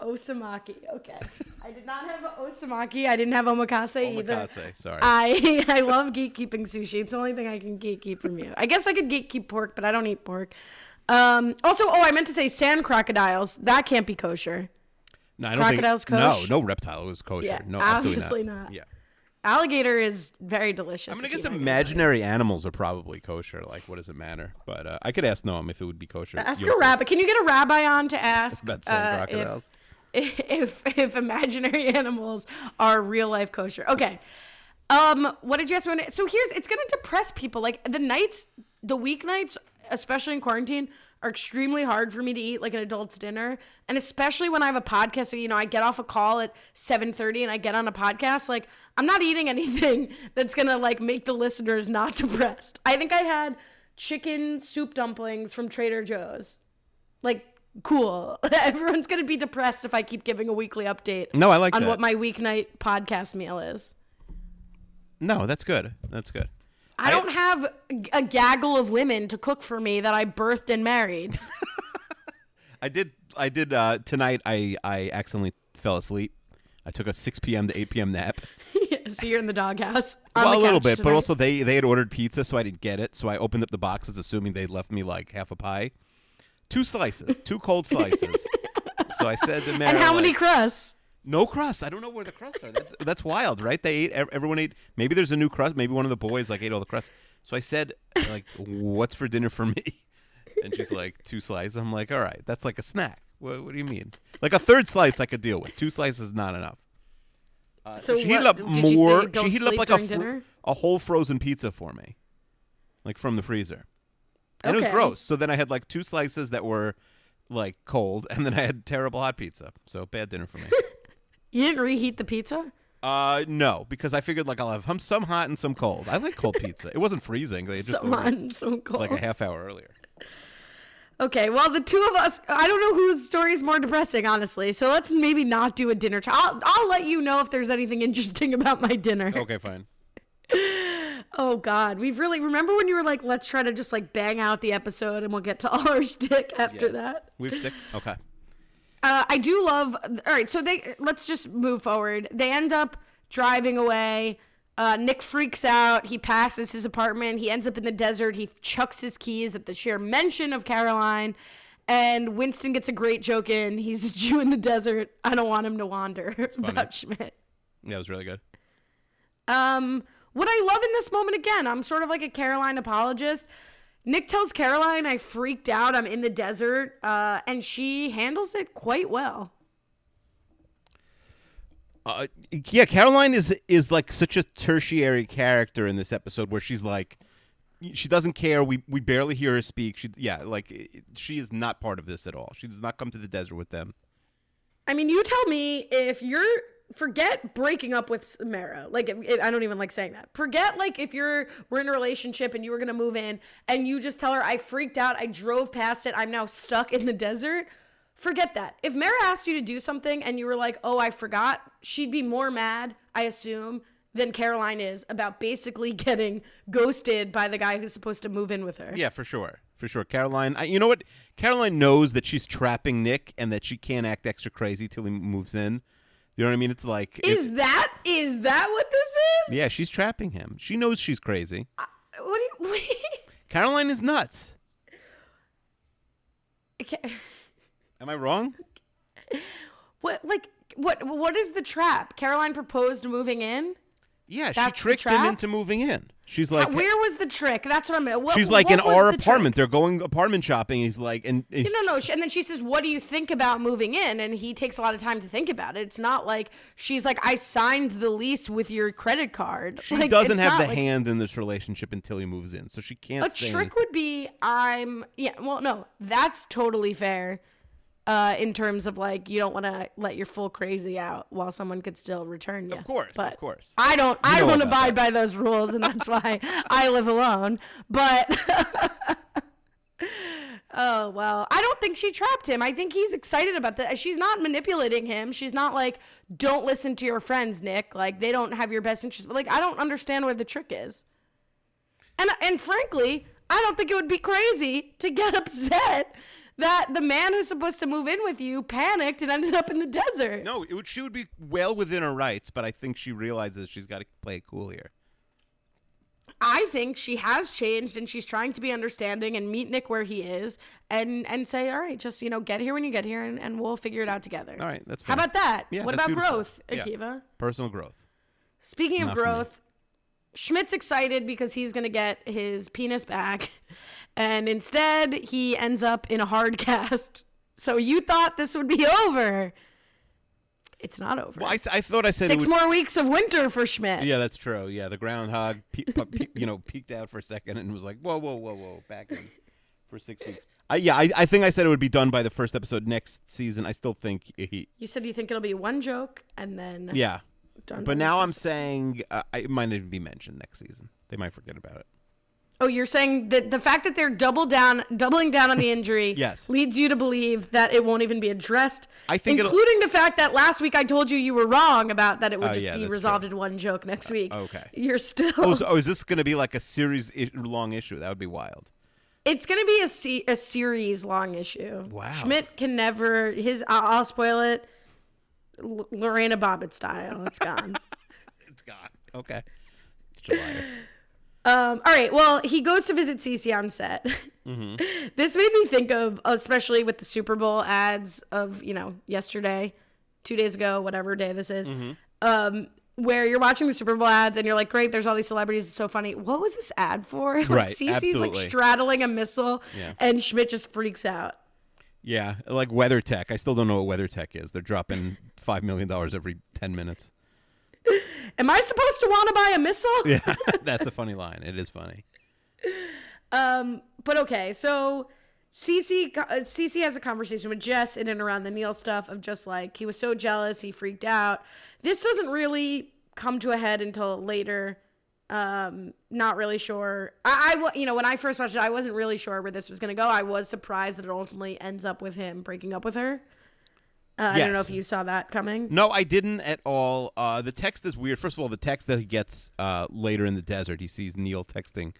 Osamaki. Okay. I did not have osamaki. I didn't have omakase, either. Omakase. Sorry. I I love gatekeeping sushi. It's the only thing I can gatekeep from you. I guess I could gatekeep pork, but I don't eat pork. Um, also, oh, I meant to say sand crocodiles. That can't be kosher. No, I don't crocodile's think. kosher? No, no reptile is kosher. Yeah, no, absolutely obviously not. not. Yeah. Alligator is very delicious. I mean, I if guess imaginary animals are probably kosher. Like, what does it matter? But uh, I could ask Noam if it would be kosher. Ask a rabbi. Can you get a rabbi on to ask About uh, crocodiles. if, if if imaginary animals are real life kosher? Okay. Um, what did you ask? me? So here's it's gonna depress people. Like the nights, the weeknights, especially in quarantine, are extremely hard for me to eat like an adult's dinner, and especially when I have a podcast. So you know, I get off a call at seven thirty and I get on a podcast. Like I'm not eating anything that's gonna like make the listeners not depressed. I think I had chicken soup dumplings from Trader Joe's. Like cool. Everyone's gonna be depressed if I keep giving a weekly update. No, I like on that. what my weeknight podcast meal is. No, that's good. That's good. I don't have a gaggle of women to cook for me that I birthed and married. I did. I did uh, tonight. I I accidentally fell asleep. I took a 6 p.m. to 8 p.m. nap. so you're in the doghouse. well, the a little bit, but also they they had ordered pizza, so I didn't get it. So I opened up the boxes, assuming they'd left me like half a pie, two slices, two cold slices. so I said to Mary, And how many like, crusts? No crust. I don't know where the crusts are. That's that's wild, right? They ate. Everyone ate. Maybe there's a new crust. Maybe one of the boys like ate all the crust. So I said, like, what's for dinner for me? And she's like, two slices. I'm like, all right, that's like a snack. What, what do you mean? Like a third slice I could deal with. Two slices is not enough. Uh, So she heated what- up did she say more. don't she heated up sleep like a, during fr- dinner? a whole frozen pizza for me, like from the freezer, and it was gross. So then I had like two slices that were like cold, and then I had terrible hot pizza. So bad dinner for me. You didn't reheat the pizza? uh, no, because I figured like I'll have hum- some hot and some cold. I like cold pizza. It wasn't freezing. They just Some ordered on, some cold. like a half hour earlier. Okay, well, the two of us, I don't know whose story is more depressing, honestly. So let's maybe not do a dinner. Ch- I'll, I'll let you know if there's anything interesting about my dinner. Okay, fine. Oh, God. We've really, remember when you were like, let's try to just like bang out the episode and we'll get to all our shtick after Yes. that? We've stick. Okay. Uh, I do love. All right, so they let's just move forward. They end up driving away. Uh, Nick freaks out. He passes his apartment. He ends up in the desert. He chucks his keys at the sheer mention of Caroline. And Winston gets a great joke in. He's a Jew in the desert. I don't want him to wander about Schmidt. Yeah, it was really good. Um, what I love in this moment again, I'm sort of like a Caroline apologist. Nick tells Caroline I freaked out. I'm in the desert, uh, and she handles it quite well. Uh, yeah, Caroline is is like such a tertiary character in this episode where she's like she doesn't care. We we barely hear her speak. She yeah, like she is not part of this at all. She does not come to the desert with them. I mean, you tell me if you're forget breaking up with Samara. Like, it, it- I don't even like saying that. Forget like if you're we're in a relationship and you were gonna move in and you just tell her I freaked out. I drove past it. I'm now stuck in the desert. Forget that. If Mara asked you to do something and you were like, "Oh, I forgot," she'd be more mad, I assume, than Caroline is about basically getting ghosted by the guy who's supposed to move in with her. Yeah, for sure, for sure. Caroline, I, you know what? Caroline knows that she's trapping Nick and that she can't act extra crazy till he moves in. You know what I mean? It's like if- Is that is that what this is? yeah, she's trapping him. She knows she's crazy. What do you, mean? Caroline is nuts. Okay. Am I wrong? What like what what is the trap? Caroline proposed moving in. Yeah, she That's the tricked him into moving in. She's like, Where was the trick? That's what I'm. What, she's like in our apartment. They're going apartment shopping. He's like, and, and No, no, she- and then she says, "What do you think about moving in?" And he takes a lot of time to think about it. It's not like she's like, "I signed the lease with your credit card." she Like, doesn't have the like- hand in this relationship until he moves in, so she can't. A trick anything. would be, I'm yeah. Well, no, that's totally fair. Uh, in terms of like, you don't want to let your full crazy out while someone could still return you. Of course, but of course. I don't. I know don't about abide by those rules, and that's why I live alone. But oh well, I don't think she trapped him. I think he's excited about that. She's not manipulating him. She's not like, "Don't listen to your friends, Nick." Like they don't have your best interest. Like I don't understand where the trick is. And and frankly, I don't think it would be crazy to get upset that the man who's supposed to move in with you panicked and ended up in the desert. No, it would, she would be well within her rights, but I think she realizes she's got to play it cool here. I think she has changed and she's trying to be understanding and meet Nick where he is and and say, all right, just you know, get here when you get here and, and we'll figure it out together. All right, that's fine. How about that? Yeah, what about beautiful. growth, Yeah. Akiva? Personal growth. Speaking of growth, Schmidt's excited because he's going to get his penis back. And instead, he ends up in a hard cast. So you thought this would be over. It's not over. Well, I, I thought I said Six would, more weeks of winter for Schmidt. Yeah, that's true. Yeah, the groundhog, pe- pe- you know, peeked out for a second and was like, "Whoa, whoa, whoa, whoa!" Back in for six weeks. I, yeah, I, I think I said it would be done by the first episode next season. I still think he. You said you think it'll be one joke and then Yeah, done. but now I'm saying uh, it might even be mentioned next season. They might forget about it. Oh, you're saying that the fact that they're double down, doubling down on the injury, Yes. leads you to believe that it won't even be addressed. I think including the fact that last week I told you you were wrong about that it would Oh, just yeah, be resolved true. in one joke next uh, week. okay. you're still. Oh, so, oh, is this going to be like a series long issue? That would be wild. it's gonna be a se- a series long issue. Wow. Schmidt can never his. I'll, I'll spoil it. L- Lorena Bobbitt style. It's gone. It's gone. Okay. It's July. Um, all right. Well, he goes to visit Cece on set. this made me think of, especially with the Super Bowl ads of, you know, yesterday, two days ago, whatever day this is, um, where you're watching the Super Bowl ads and you're like, great, there's all these celebrities. It's so funny. What was this ad for? Like, Right, Cece's like straddling a missile Yeah. and Schmidt just freaks out. Yeah, like WeatherTech. I still don't know what WeatherTech is. They're dropping five million dollars every ten minutes. Am I supposed to want to buy a missile? Yeah, that's a funny line. It is funny. Um, but okay, so Cece, Cece has a conversation with Jess in and around the Neil stuff of just like he was so jealous, he freaked out. This doesn't really come to a head until later. Um, not really sure. I, I, you know, when I first watched it, I wasn't really sure where this was gonna go. I was surprised that it ultimately ends up with him breaking up with her. Uh, I don't know if you saw that coming. No, I didn't at all. Uh, the text is weird. First of all, the text that he gets uh, later in the desert, he sees Neil texting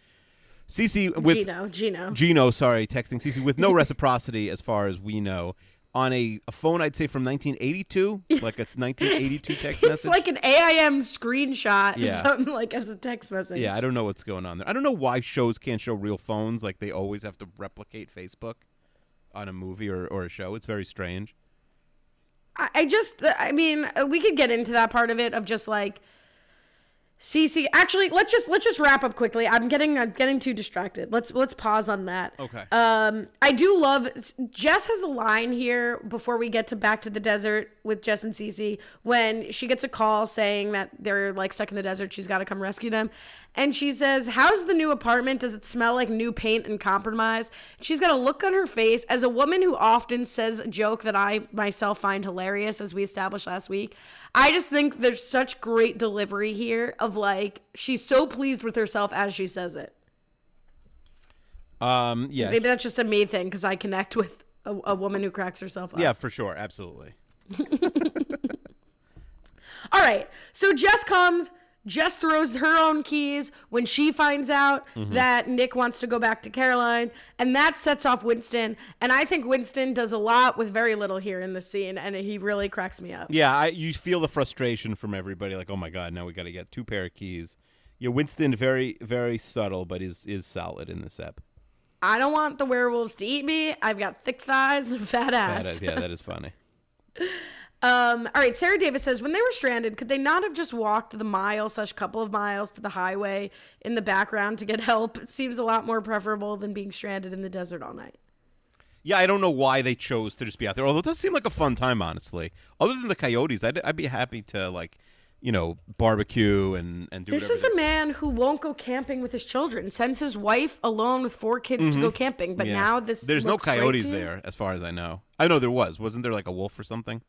Cece with Gino, Gino. Gino, sorry, texting Cece with no reciprocity as far as we know. On a, a phone, I'd say from 1982, like a 1982 text it's message. It's like an AIM screenshot, Yeah. something like as a text message. yeah, I don't know what's going on there. I don't know why shows can't show real phones. Like they always have to replicate Facebook on a movie or, or a show. It's very strange. I just, I mean, uh, we could get into that part of it of just like Cece. Actually, let's just let's just wrap up quickly. I'm getting I'm getting too distracted. Let's let's pause on that. Okay. Um, I do love Jess has a line here before we get to back to the desert with Jess and Cece when she gets a call saying that they're like stuck in the desert. She's got to come rescue them, and she says, "How's the new apartment? Does it smell like new paint and compromise?" She's got a look on her face as a woman who often says a joke that I myself find hilarious, as we established last week. I just think there's such great delivery here of like she's so pleased with herself as she says it. Um, yeah, Maybe that's just a me thing because I connect with a, a woman who cracks herself up. yeah, for sure, absolutely. All right. So Jess comes. Jess throws her own keys when she finds out Mm-hmm. that Nick wants to go back to Caroline, and that sets off Winston. And I think Winston does a lot with very little here in the scene, and he really cracks me up. Yeah, I, you feel the frustration from everybody. Like, oh my god, now we got to get two pair of keys. Yeah, Winston very very subtle, but is is solid in this ep. I don't want the werewolves to eat me. I've got thick thighs and a fat That ass. yeah, that is funny. Um, all right, Sarah Davis says when they were stranded, could they not have just walked the mile slash couple of miles to the highway in the background to get help? It seems a lot more preferable than being stranded in the desert all night. Yeah, I don't know why they chose to just be out there. Although it does seem like a fun time, honestly. Other than the coyotes, I'd, I'd be happy to like, you know, barbecue and and do. This is a man who won't go camping with his children. Sends his wife alone with four kids to go camping, but Mm-hmm. Yeah. now this There's no coyotes there, as far as I know. I know there was. Wasn't there like a wolf or something?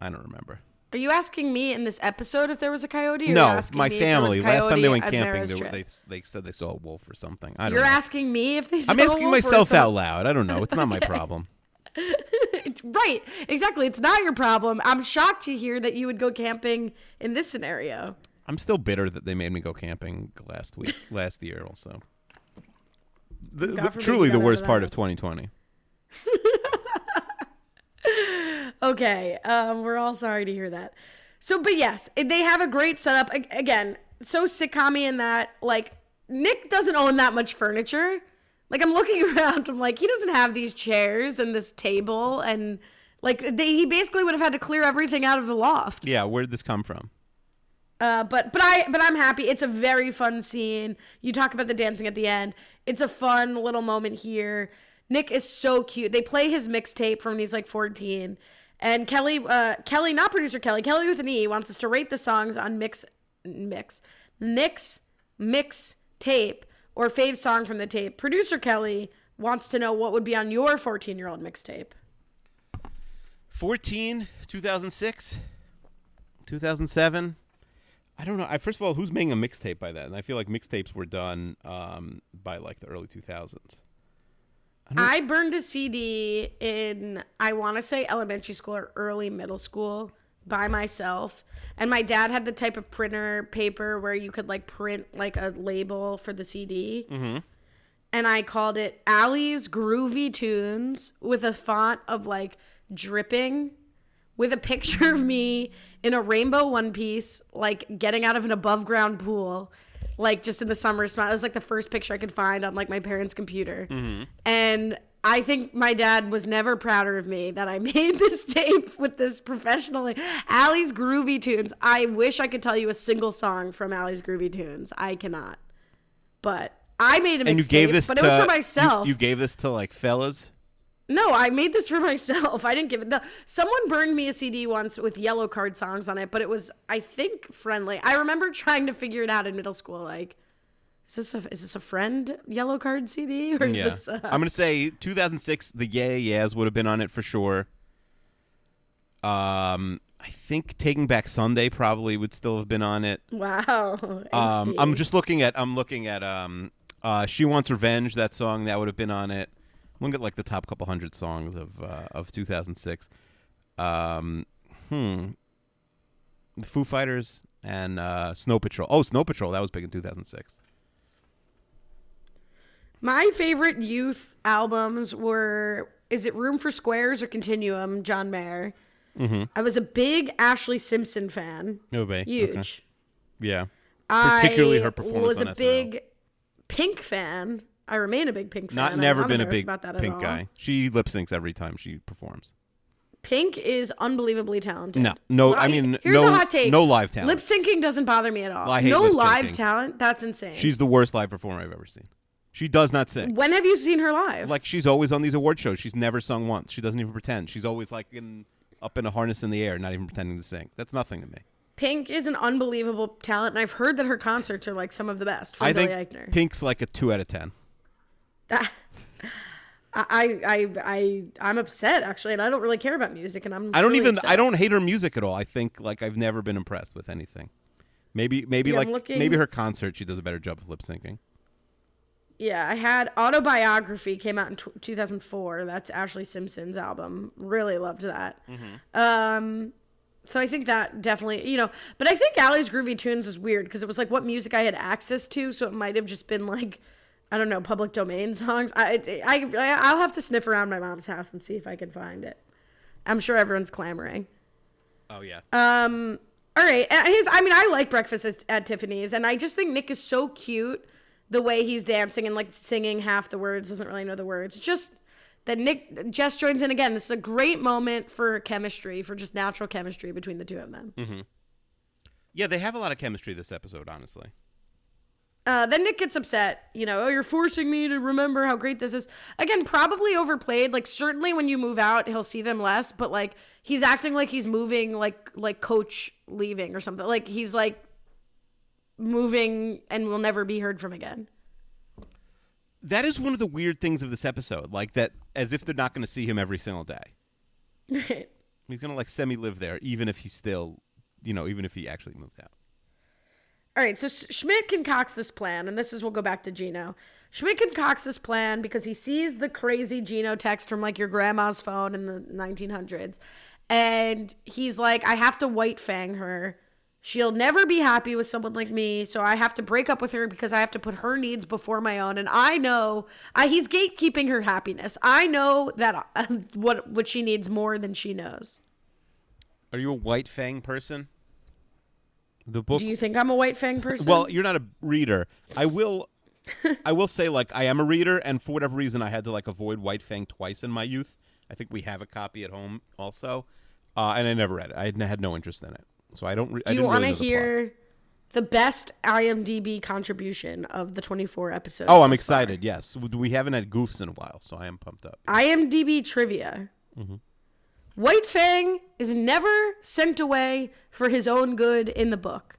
I don't remember. Are you asking me in this episode if there was a coyote? Or no, my me if there was family. Last time they went camping, they, they they said they saw a wolf or something. I don't You're know. asking me if they. I'm saw a asking myself out loud. I don't know. It's not my problem. Right, exactly. It's not your problem. I'm shocked to hear that you would go camping in this scenario. I'm still bitter that they made me go camping last week, last year. Also, the, the- truly the worst part of 2020. Okay, um, we're all sorry to hear that. So, but yes, they have a great setup. Again, so sitcom in that, like, Nick doesn't own that much furniture. Like, I'm looking around, I'm like, he doesn't have these chairs and this table, and like, they, he basically would have had to clear everything out of the loft. Yeah, where did this come from? Uh, but but I but I'm happy. It's a very fun scene. You talk about the dancing at the end. It's a fun little moment here. Nick is so cute. They play his mixtape from when he's like 14. And Kelly, uh, Kelly, not producer Kelly, Kelly with an E, wants us to rate the songs on mix, mix, Nick's mix tape or fave song from the tape. Producer Kelly wants to know what would be on your 14 year old mixtape. 14, 2006, 2007. I don't know. I, first of all, who's making a mixtape by then? And I feel like mixtapes were done um, by like the early 2000s. I burned a CD in, I want to say elementary school or early middle school by myself. And my dad had the type of printer paper where you could like print like a label for the CD. Mm-hmm. And I called it Allie's Groovy Tunes with a font of like dripping with a picture of me in a rainbow one piece, like getting out of an above ground pool, like just in the summer spot. It was like the first picture I could find on like my parents' computer. Mm-hmm. And I think my dad was never prouder of me that I made this tape with this professional Allie's Groovy Tunes. I wish I could tell you a single song from Allie's Groovy Tunes. I cannot. But I made a And you gave this but to it was for you- myself. You, gave this to like fellas. No, I made this for myself. I didn't give it. The, someone burned me a CD once with Yellowcard songs on it, but it was, I think, friendly. I remember trying to figure it out in middle school. Like, is this a is this a friend Yellowcard CD or is Yeah. this? Uh, I'm gonna say 2006. The Yeah Yeahs would have been on it for sure. Um, I think Taking Back Sunday probably would still have been on it. wow. Um. I'm just looking at I'm looking at um uh She Wants Revenge that song that would have been on it. Look at like the top couple hundred songs of uh, of 2006. Um, hmm. The Foo Fighters and uh, Snow Patrol. Oh, Snow Patrol that was big in 2006. My favorite youth albums were Is It Room for Squares or Continuum, John Mayer. Mm-hmm. I was a big Ashlee Simpson fan. No way. Huge. Yeah. Particularly her I performance was a SNL. big Pink fan. I remain a big Pink fan. Not never been a big about that Pink guy. She lip syncs every time she performs. Pink is unbelievably talented. No, no. I mean, here's no, a hot take. no live talent. Lip syncing doesn't bother me at all. I hate no live talent. That's insane. She's the worst live performer I've ever seen. She does not sing. when have you seen her live? Like she's always on these award shows. She's never sung once. She doesn't even pretend. She's always like in up in a harness in the air, not even pretending to sing. That's nothing to me. Pink is an unbelievable talent, and I've heard that her concerts are like some of the best I Billy think Eichner. Pink's like a two out of ten. I, I, I, I'm upset actually, and I don't really care about music, and I'm. I don't truly even. upset. I don't hate her music at all. I think like I've never been impressed with anything. Maybe maybe Yeah, like looking- maybe her concert she does a better job of lip syncing. Yeah, I had autobiography came out in t- 2004. That's Ashlee Simpson's album. Really loved that. Um, so I think that definitely, you know, but I think Allie's Groovy Tunes is weird because it was like what music I had access to, so it might have just been like, I don't know, public domain songs. I, I, I'll have to sniff around my mom's house and see if I can find it. I'm sure everyone's clamoring. Oh yeah. Um. All right. His. I mean, I like Breakfast at, at Tiffany's, and I just think Nick is so cute. The way he's dancing and like singing half the words, doesn't really know the words. Just that Nick Jess joins in again. This is a great moment for chemistry, for just natural chemistry between the two of them. yeah, they have a lot of chemistry this episode. Honestly. Uh, then Nick gets upset. You know, oh, you're forcing me to remember how great this is. Again, probably overplayed. Like certainly when you move out, he'll see them less. But like he's acting like he's moving, like like coach leaving or something. Like he's like moving and will never be heard from again. That is one of the weird things of this episode. Like that, as if they're not going to see him every single day. He's going to like semi live there, even if he's still, you know, even if he actually moved out. All right, so Schmidt concocts this plan, and this is we'll go back to Gino. Schmidt concocts this plan because he sees the crazy Gino text from like your grandma's phone in the 1900s, and he's like, "I have to white fang her. She'll never be happy with someone like me, so I have to break up with her because I have to put her needs before my own." And I know I, he's gatekeeping her happiness. I know that uh, what what she needs more than she knows. Are you a White Fang person? The book. Do you think I'm a white fang person? well, you're not a reader. I will. I will say, like, I am a reader, and for whatever reason, I had to like avoid White Fang twice in my youth. I think we have a copy at home also, uh, and I never read it. I had- had no interest in it, so I don't. Re- I Do you want to the plot. hear the best IMDb contribution of the 24 episodes? Oh, I'm thus far? excited. Yes, we haven't had goofs in a while, so I am pumped up. IMDb trivia. Mm-hmm. White Fang is never sent away for his own good in the book,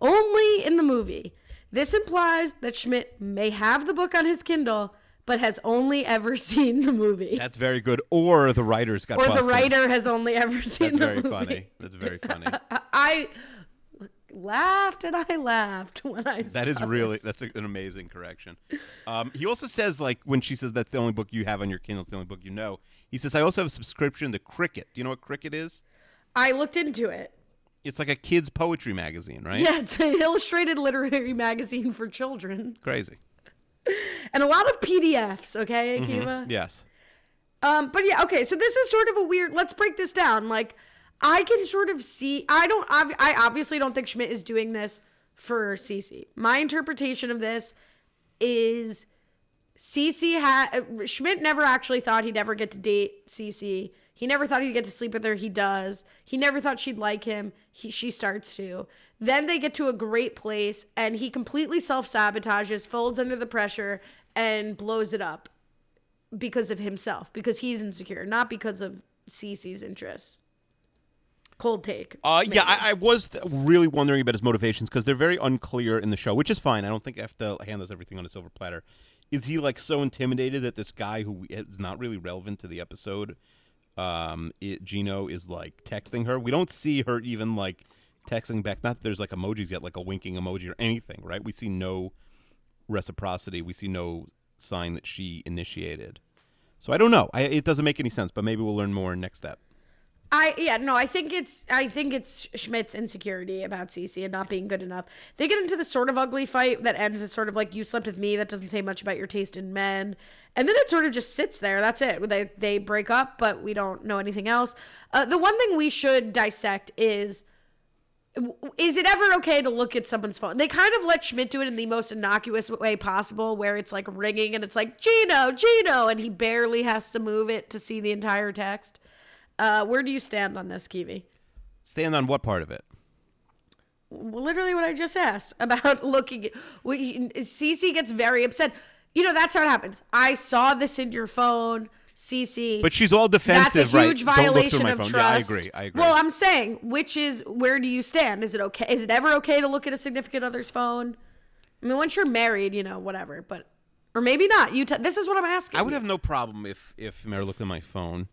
only in the movie. This implies that Schmidt may have the book on his Kindle, but has only ever seen the movie. That's very good. Or the writers got or busted. the writer has only ever seen That's the very funny. That's very funny. I laughed and I laughed when I That is really this. that's an amazing correction. Um, he also says like when she says that's the only book you have on your Kindle, it's the only book you know. He says I also have a subscription to Cricket. Do you know what Cricket is? I looked into it. It's like a kids poetry magazine, right? Yeah, it's an illustrated literary magazine for children. Crazy. And a lot of PDFs, okay, Mm-hmm. Akiva? Yes. Um, but yeah, okay, so this is sort of a weird let's break this down. Like, I can sort of see. I don't. I obviously don't think Schmidt is doing this for Cece. My interpretation of this is Cece had Schmidt never actually thought he'd ever get to date Cece. He never thought he'd get to sleep with her. He does. He never thought she'd like him. He she starts to. Then they get to a great place, and he completely self sabotages, folds under the pressure, and blows it up because of himself, because he's insecure, not because of Cece's interests. Cold take. Uh, yeah. I, I was th- really wondering about his motivations because they're very unclear in the show, which is fine. I don't think I have to hand us everything on a silver platter. Is he like so intimidated that this guy who is not really relevant to the episode, um, it, Gino is like texting her? We don't see her even like texting back. Not that there's like emojis yet, like a winking emoji or anything, right? We see no reciprocity. We see no sign that she initiated. So I don't know. I, it doesn't make any sense, but maybe we'll learn more next step. I yeah no I think it's I think it's Schmidt's insecurity about Cece and not being good enough. They get into this sort of ugly fight that ends with sort of like you slept with me. That doesn't say much about your taste in men. And then it sort of just sits there. That's it. They they break up, but we don't know anything else. Uh, the one thing we should dissect is is it ever okay to look at someone's phone? They kind of let Schmidt do it in the most innocuous way possible, where it's like ringing and it's like Gino, Gino, and he barely has to move it to see the entire text. Uh, where do you stand on this, Kiwi? Stand on what part of it? Literally what I just asked about looking. We, Cece gets very upset. You know that's how it happens. I saw this in your phone, Cece. But she's all defensive, that's a huge right? Don't look through violation my of phone. trust. Yeah, I agree. I agree. Well, I'm saying, which is where do you stand? Is it okay? Is it ever okay to look at a significant other's phone? I mean, once you're married, you know, whatever. But or maybe not. You. T- this is what I'm asking. I would you. have no problem if if Mary looked at my phone.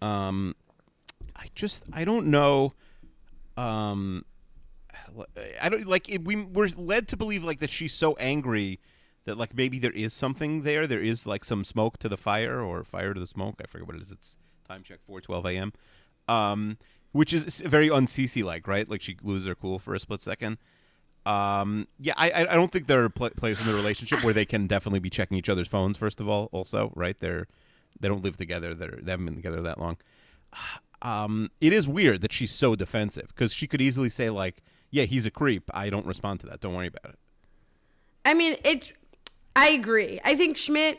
Um, I just I don't know. Um, I don't like it, we we're led to believe like that she's so angry that like maybe there is something there. There is like some smoke to the fire or fire to the smoke. I forget what it is. It's time check four twelve a.m. Um, which is very un like, right? Like she loses her cool for a split second. Um, yeah, I I don't think there are pl- places in the relationship where they can definitely be checking each other's phones. First of all, also, right? They're they don't live together. They're they haven't been together that long. Um, it is weird that she's so defensive because she could easily say like, "Yeah, he's a creep. I don't respond to that. Don't worry about it." I mean, it's. I agree. I think Schmidt,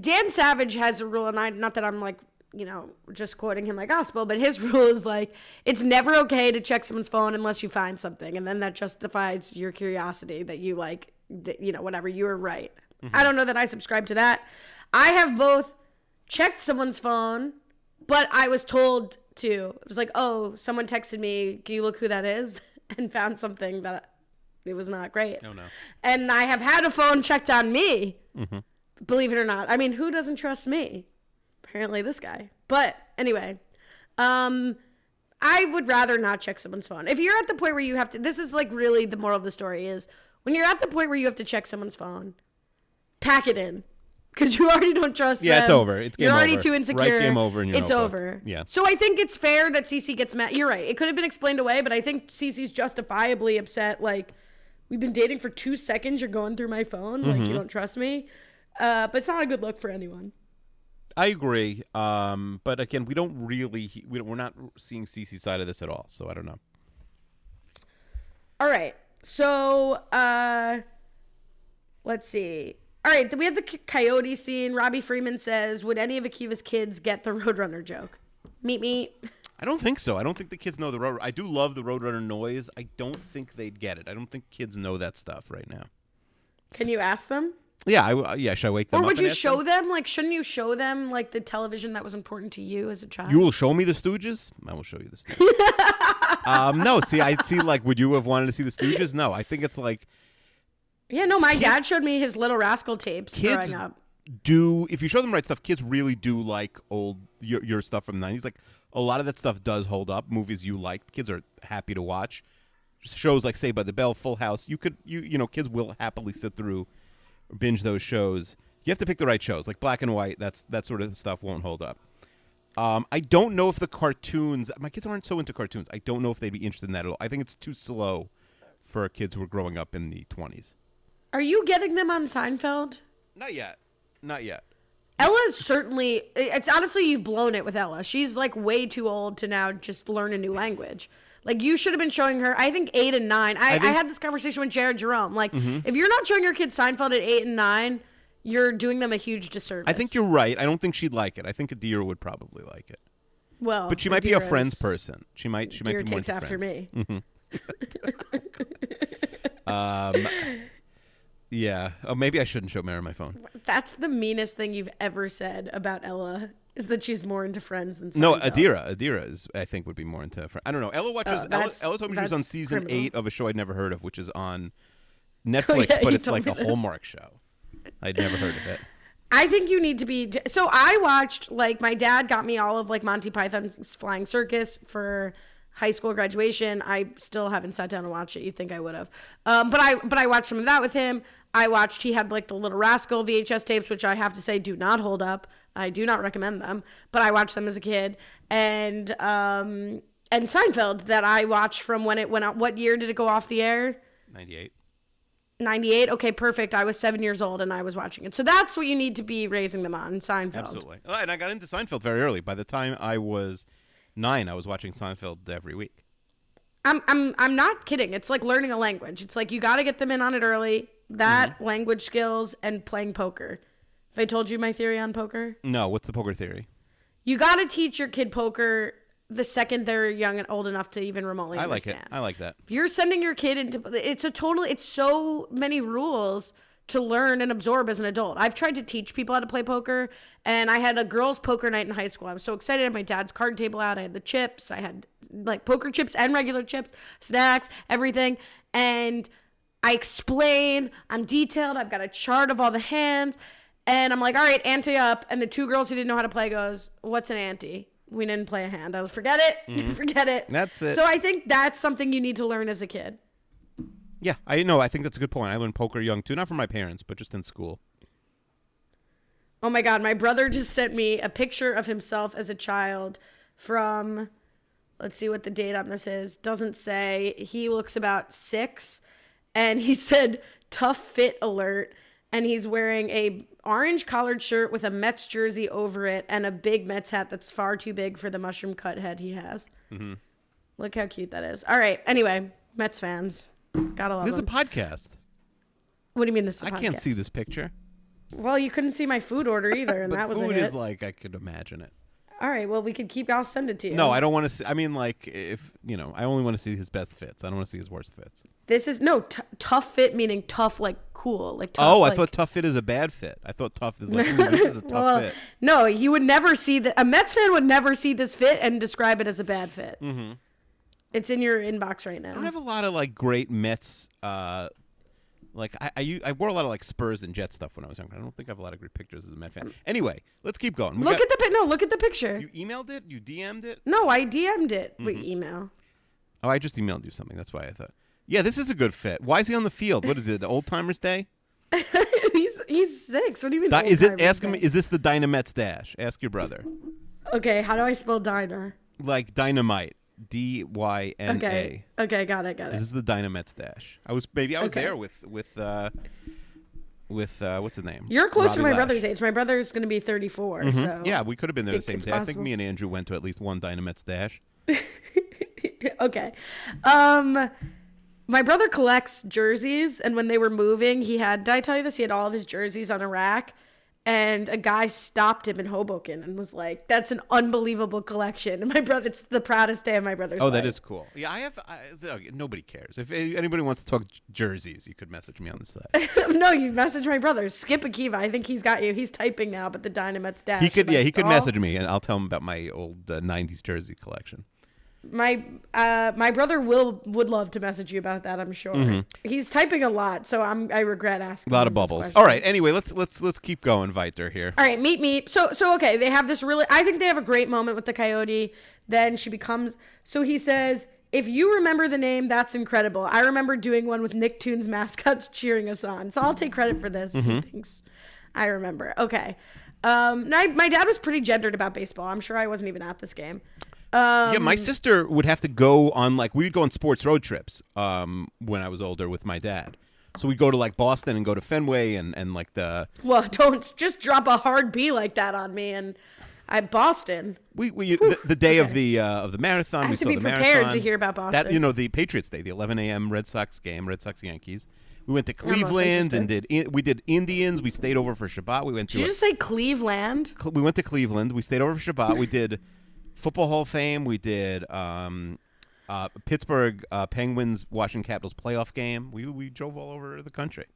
Dan Savage has a rule, and I not that I'm like you know just quoting him like gospel, but his rule is like it's never okay to check someone's phone unless you find something, and then that justifies your curiosity that you like, that, you know, whatever you were right. I don't know that I subscribe to that. I have both checked someone's phone, but I was told to. It was like, oh, someone texted me. Can you look who that is? And found something that it was not great. Oh no. And I have had a phone checked on me. Believe it or not. I mean, who doesn't trust me? Apparently, this guy. But anyway, um, I would rather not check someone's phone. If you're at the point where you have to, this is like really the moral of the story is when you're at the point where you have to check someone's phone, pack it in. Because you already don't trust Yeah, them. it's over. It's game You're already over. too insecure. game over your It's over. Yeah. So I think it's fair that Cece gets mad. You're right. It could have been explained away, but I think Cece's justifiably upset. Like, we've been dating for two seconds. You're going through my phone. Like, Mm-hmm. you don't trust me. Uh, but it's not a good look for anyone. I agree. Um, but again, we don't really we don't, we're not seeing Cece's side of this at all. So I don't know. All right. So, uh, let's see. All right. Then we have the coyote scene. Robbie Freeman says, Would any of Akiva's kids get the Roadrunner joke? Meet me. I don't think so. I don't think the kids know the road. I do love the Roadrunner noise. I don't think they'd get it. I don't think kids know that stuff right now. Can you ask them? Yeah, I w yeah. Should I wake them Or would you show them? them? Like, shouldn't you show them, like, the television that was important to you as a child? You will show me the Stooges. I will show you the Stooges. um, no, see, I see. Like, would you have wanted to see the Stooges? No, I think it's like yeah, no, my dad showed me his Little Rascal tapes kids growing up. do. If you show them the right stuff, kids really do like old your your stuff from the nineties. Like a lot of that stuff does hold up. Movies you like, kids are happy to watch. Shows like Saved by the Bell, Full House. You could you you know kids will happily sit through or binge those shows. You have to pick the right shows, like black and white. That's that sort of stuff won't hold up. Um, I don't know if the cartoons. My kids aren't so into cartoons. I don't know if they'd be interested in that at all. I think it's too slow for kids who are growing up in the twenties. Are you getting them on Seinfeld? Not yet. Not yet. Ella's certainly. It's honestly you've blown it with Ella. She's like way too old to now just learn a new language. Like you should have been showing her. I think eight and nine. I, I, think- Mm-hmm. had this conversation with Jared Jerome. Like if you're not showing your kids Seinfeld at eight and nine, you're doing them a huge disservice. I think you're right. I don't think she'd like it. I think Adira would probably like it, well, but she might be a friends person. She might. She might Adira be more takes after friends. me. Um, yeah. Oh, maybe I shouldn't show Mara my phone. That's the meanest thing you've ever said about Ella. Is that she's more into Friends than No, Adira. Adira is. I think would be more into. Fr- I don't know. Ella watches. Oh, Ella, Ella told me she was on season criminal. eight of a show I'd never heard of, which is on Netflix, yeah, but it's like a this. Hallmark show. I'd never heard of it. I think you need to be. So I watched like my dad got me all of like Monty Python's Flying Circus for high school graduation. I still haven't sat down and watched it. You'd think I would have, um, but I but I watched some of that with him. I watched. He had like the Little Rascal VHS tapes, which I have to say do not hold up. I do not recommend them, but I watched them as a kid, and um, and Seinfeld that I watched from when it went out. What year did it go off the air? Ninety-eight. 98 okay perfect i was seven years old and i was watching it so that's what you need to be raising them on seinfeld Absolutely. Oh, And I got into Seinfeld very early. By the time I was nine, I was watching Seinfeld every week. I'm, I'm i'm not kidding it's like learning a language it's like you got to get them in on it early that Mm-hmm. language skills and playing poker. Have i told you my theory on poker? No, what's the poker theory? you got to teach your kid poker the second they're young and old enough to even remotely I like it. I like that. if you're sending your kid into it's a total it's so many rules to learn and absorb as an adult. I've tried to teach people how to play poker and i had a girls poker night in high school. I was so excited. I had my dad's card table out. I had the chips. I had like poker chips and regular chips snacks everything. And i explain i'm detailed i've got a chart of all the hands and i'm like all right ante up and the two girls who didn't know how to play goes what's an ante we didn't play a hand i was forget it mm-hmm. forget it That's it. so I think that's something you need to learn as a kid. Yeah, I know. I think that's a good point. I learned poker young too, not from my parents, but just in school. Oh my god, my brother just sent me a picture of himself as a child from let's see what the date on this is. Doesn't say. He looks about 6 and he said tough fit alert and he's wearing a orange collared shirt with a Mets jersey over it and a big Mets hat that's far too big for the mushroom cut head he has. Mm-hmm. Look how cute that is. All right. Anyway, Mets fans. Gotta love This is a podcast. what do you mean this is a I can't see this picture. Well, you couldn't see my food order either, and that was food a hit. is like I could imagine it. All right, well, we could keep. I'll send it to you. No, I don't want to see. I mean, like if you know, I only want to see his best fits. I don't want to see his worst fits. This is no t- tough fit, meaning tough, like cool, like tough. oh, I like- thought tough fit is a bad fit. I thought tough is like "Ooh, this is a tough Well, fit. no, you would never see that. A Mets fan would never see this fit and describe it as a bad fit. Mm-hmm. It's in your inbox right now. I don't have a lot of like great Mets. Uh, like I I wore a lot of like Spurs and Jet stuff when I was younger. I don't think I have a lot of great pictures as a Met fan. Anyway, let's keep going. We Look got- at the pic. No, look at the picture. you emailed it. You DM'd it. no, I DM'd it. Mm-hmm. Wait, email. Oh, I just emailed you something. That's why I thought. Yeah, this is a good fit. Why is he on the field? What is it? Old Timers Day? he's he's six. What do you mean? Di- is it? Ask him. day? Is this the Dynamets dash? Ask your brother. okay, how do I spell Dinah? Like dynamite. D Y N Okay, okay, got it, got it. This is the Dynamets dash. I was maybe I was Okay. there with with uh with uh what's his name? You're close to my Lash. brother age. My brother's going to be 34. Mhm. So Yeah, we could have been there the same day. I think me and Andrew went to at least one Dynamets dash. okay. Um, my brother collects jerseys, and when they were moving, he had. Did I tell you this? He had all of his jerseys on a rack, and a guy stopped him in Hoboken and was like, "That's an unbelievable collection." And my brother, it's the proudest day of my brother's Oh, life. that is cool. Yeah, I have. I, nobody cares. If anybody wants to talk jerseys, you could message me on the site. no, you message my brother. Skip Akiva. I think he's got you. He's typing now, but the Dynamets dash. He could. Yeah, he could message me, and I'll tell him about my old uh, '90s jersey collection. My uh, my brother will would love to message you about that. I'm sure. He's typing a lot, so I'm I regret asking. Mm-hmm. A lot of bubbles. All right. Anyway, let's let's let's keep going, Viter here. All right, meet me. So so okay, they have this really I think they have a great moment with the coyote. Then she becomes so he says, "If you remember the name, that's incredible. I remember doing one with Nicktoons mascots cheering us on. So I'll take credit for this." Mm-hmm. He thinks I remember. Okay. Um my, my dad was pretty gendered about baseball. I'm sure I wasn't even at this game. Um, yeah, my sister would have to go on like we would go on sports road trips um, when I was older with my dad. So we'd go to like Boston and go to Fenway and and like the Well, don't just drop a hard B like that on me. And I Boston. we we the, the day of the uh, of the marathon. I we have to saw be the prepared marathon. to hear about That Boston. you know the Patriots Day, the 11 a.m. Red Sox game, Red Sox Yankees. We went to Cleveland and did we did Indians. We stayed over for Shabbat. We went Did to you a- just say Cleveland? Cle- we went to Cleveland. We stayed over for Shabbat. We did Football Hall of Fame. We did um, uh, Pittsburgh uh, Penguins Washington Capitals playoff game. We we drove all over the country.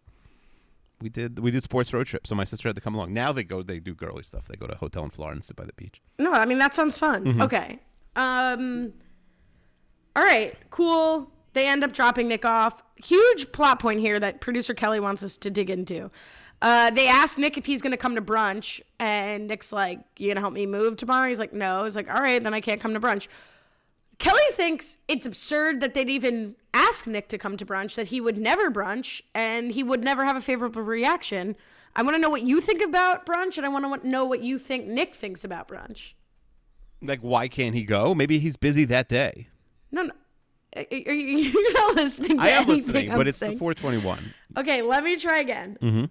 We did we did sports road trips. So my sister had to come along. Now they go they do girly stuff. They go to a hotel in Florida and sit by the beach. No, I mean that sounds fun. Mm-hmm. Okay. Um All right, cool. They end up dropping Nick off. Huge plot point here that producer Kelly wants us to dig into. Uh, they asked Nick if he's going to come to brunch, and Nick's like, "You gonna help me move tomorrow?" He's like, "No." He's like, "All right, then I can't come to brunch." Kelly thinks it's absurd that they'd even ask Nick to come to brunch, that he would never brunch, and he would never have a favorable reaction. I want to know what you think about brunch, and I want to know what you think Nick thinks about brunch. Like why can't he go? Maybe he's busy that day. No, no. You- You're not listening to I am anything listening, I'm but it's saying. the 421. Okay, let me try again. Mm-hmm.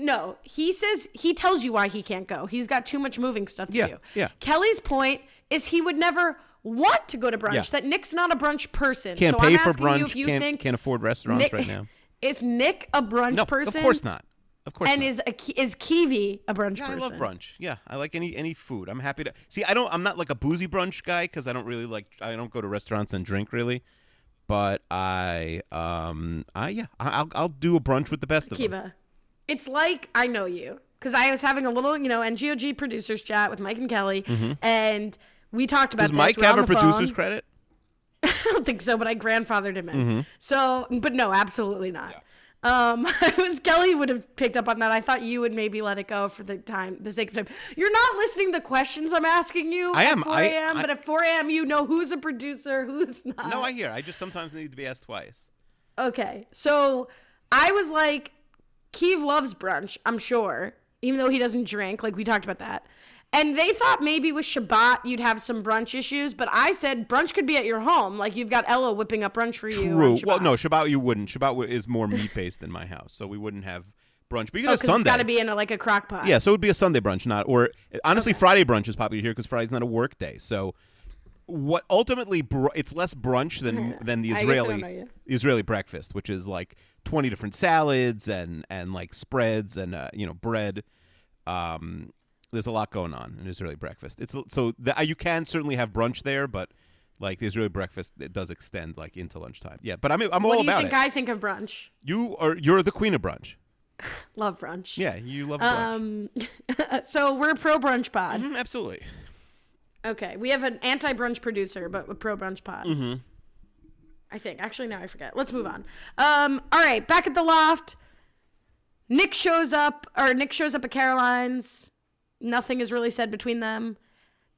No, he says he tells you why he can't go. He's got too much moving stuff to Yeah, do. yeah. Kelly's point is he would never want to go to brunch. Yeah. That Nick's not a brunch person. Can't so pay I'm for asking you brunch. if you can't think can't afford restaurants Nick, right now. Is Nick a brunch No, person? of course not. Of course not. And not. is a, is Kiwi a brunch Yeah, person? I love brunch. Yeah, I like any any food. I'm happy to see. I don't. I'm not like a boozy brunch guy because I don't really like. I don't go to restaurants and drink really. But I, um, I yeah, I'll I'll do a brunch with the best of them. It's like I know you because I was having a little, you know, NGOG producers chat with Mike and Kelly, and we talked about Mm-hmm. Does this. Mike We're have a producer's phone. credit? I don't think so, but I grandfathered him in. Mm-hmm. So, but no, absolutely not. Um, I was Kelly would have picked up on that. I thought you would maybe let it go for the time, the sake of time. You're not listening to the questions I'm asking you. I at am. 4 I- a.m. But at 4 a.m. you know who's a producer, who's not. No, I hear. I just sometimes need to be asked twice. Okay, so I was like, Keeve loves brunch, I'm sure, even though he doesn't drink. Like we talked about that. And they thought maybe with Shabbat you'd have some brunch issues, but I said brunch could be at your home. Like you've got Ella whipping up brunch for you. True. Well, no, Shabbat you wouldn't. Shabbat is more meat based than my house, so we wouldn't have brunch. But you Oh, got a 'cause Sunday. it's got to be in a, like a crock pot. Yeah, so it would be a Sunday brunch, not or honestly Friday brunch is popular here because Friday's not a work day. So what ultimately br- it's less brunch than than the I guess I don't Israeli. Israeli breakfast, which is like twenty different salads and and like spreads and uh, you know bread. Um, there's a lot going on in Israeli breakfast. It's so the, you can certainly have brunch there, but like the Israeli breakfast, it does extend like into lunchtime. Yeah, but I'm I'm What all do you about think it. I think of brunch? you are you're the queen of brunch. Love brunch. Yeah, you love brunch. Um, so we're pro brunch pod. Mhm, absolutely. Okay, we have an anti brunch producer, but a pro brunch pod. Mm-hmm. I think. Actually, now I forget. Let's move on. Um, all right, back at the loft. Nick shows up, or Nick shows up at Caroline's. Nothing is really said between them.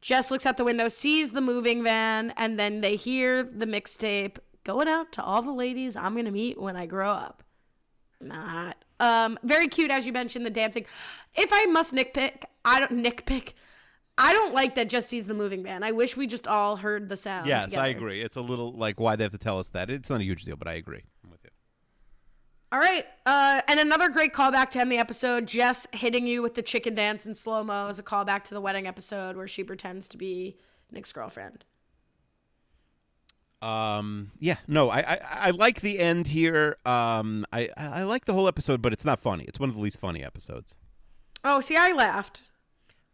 Jess looks out the window, sees the moving van, and then they hear the mixtape going out to all the ladies I'm gonna meet when I grow up. Not. Um, very cute, as you mentioned, the dancing. If I must nitpick, I don't nitpick. I don't like that Jess sees the moving van. I wish we just all heard the sound. Yes, together. I agree. It's a little like why they have to tell us that. It's not a huge deal, but I agree. I'm with you. All right. Uh, and another great callback to end the episode. Jess hitting you with the chicken dance in slow mo is a callback to the wedding episode where she pretends to be Nick's girlfriend. Um, yeah, no, I, I I like the end here. Um, I I like the whole episode, but it's not funny. It's one of the least funny episodes. Oh, see, I laughed.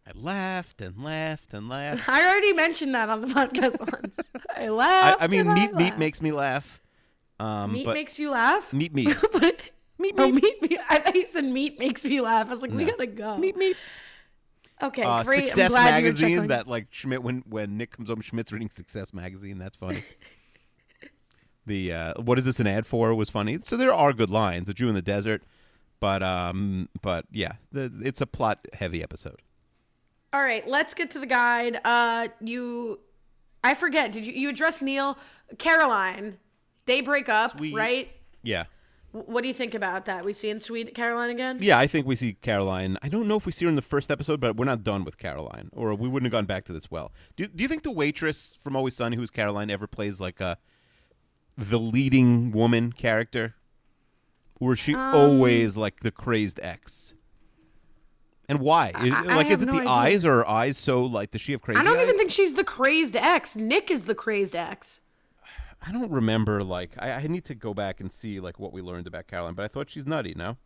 I laughed and laughed and laughed. I already mentioned that on the podcast once. I I, laughed. I mean, and meat meat makes me laugh. Um, meat makes you laugh. meat meat But- meat oh, meat meat, meat. I thought you said meat makes me laugh. I was like, we gotta go. meat meat. Okay, Uh, great. Success I'm glad you were magazine. That like Schmidt when when Nick comes home, Schmidt's reading Success magazine. That's funny. the uh, what is this an ad for was funny. So there are good lines. The Jew in the desert, but um, but yeah, the, it's a plot heavy episode. All right, let's get to the guide. Uh, you, I forget. Did you you address Neil, Caroline? They break up, Sweet. right? Yeah. What do you think about that? We see in Sweet Caroline again? Yeah, I think we see Caroline. I don't know if we see her in the first episode, but we're not done with Caroline, or we wouldn't have gone back to this well. Do, do you think the waitress from Always Sunny, who's Caroline, ever plays like a the leading woman character, or is she Um, always like the crazed ex? And why? I- I like, is it no the idea. eyes, or are eyes so like? Does she have crazy eyes? I don't eyes? even think she's the crazed ex. Nick is the crazed ex. I don't remember. Like, I, I need to go back and see like what we learned about Caroline. But I thought she's nutty. No.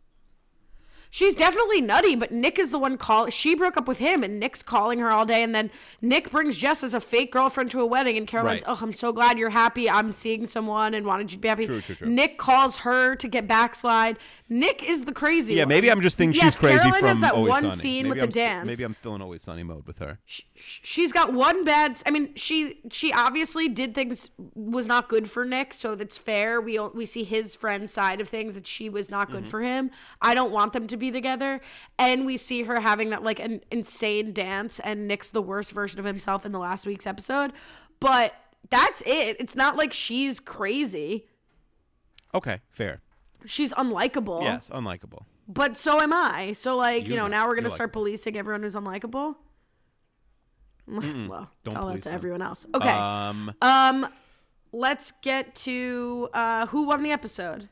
She's definitely nutty, but Nick is the one call. She broke up with him, and Nick's calling her all day. And then Nick brings Jess as a fake girlfriend to a wedding, and Caroline's, Right. "Oh, I'm so glad you're happy. I'm seeing someone, and wanted you to be happy." True, true, true. Nick calls her to get backslide. Nick is the crazy. Yeah, one. maybe I'm just thinking Yes, she's crazy Caroline from has that Always one Sunny. scene maybe with I'm the sti- dance. maybe I'm still in Always Sunny mode with her. sh- she's got one bad i mean she she obviously did things was not good for nick so that's fair we we see his friend's side of things that she was not Mm-hmm. good for him i don't want them to be together and we see her having that like an insane dance and nick's the worst version of himself in the last week's episode. But that's it. It's not like she's crazy. Okay, fair. she's unlikable. Yes, unlikable. but so am i. So like you, You know now we're gonna start policing everyone who's unlikable? Well Don't tell that to them. everyone else. Okay. Um, Um, let's get to uh, who won the episode.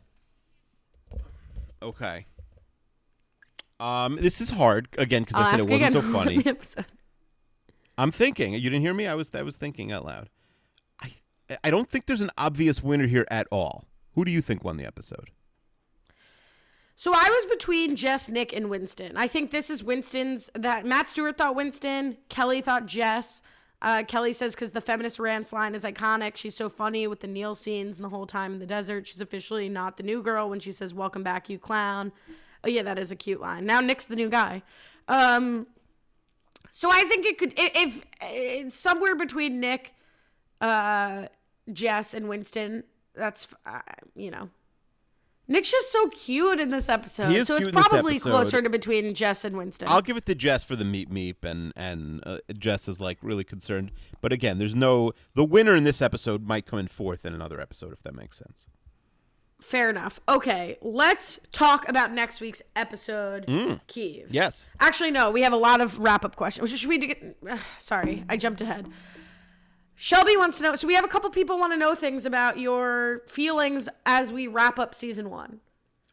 okay. Um, this is hard again because I'll said it wasn't so funny. I'm thinking. You didn't hear me. I was. I was thinking out loud. I. I don't think there's an obvious winner here at all. Who do you think won the episode? So I was between Jess, Nick, and Winston. I think this is Winston's. That Matt Stewart thought Winston. Kelly thought Jess. Uh, Kelly says because the feminist rants line is iconic. She's so funny with the Neil scenes and the whole time in the desert. She's officially not the new girl when she says "Welcome back, you clown." Oh yeah, that is a cute line. Now Nick's the new guy. Um, so I think it could if, if somewhere between Nick, uh, Jess, and Winston. That's uh, you know. Nick's just so cute in this episode. He is so cute it's probably closer to between Jess and Winston. I'll give it to Jess for the meep meep, and and uh, Jess is like really concerned. But again, there's no the winner in this episode might come in fourth in another episode if that makes sense. Fair enough. Okay, let's talk about next week's episode, Keeve. Yes. Actually, no, we have a lot of wrap up questions. Should we get, uh, sorry, I jumped ahead. Shelby wants to know. So we have a couple people want to know things about your feelings as we wrap up season one.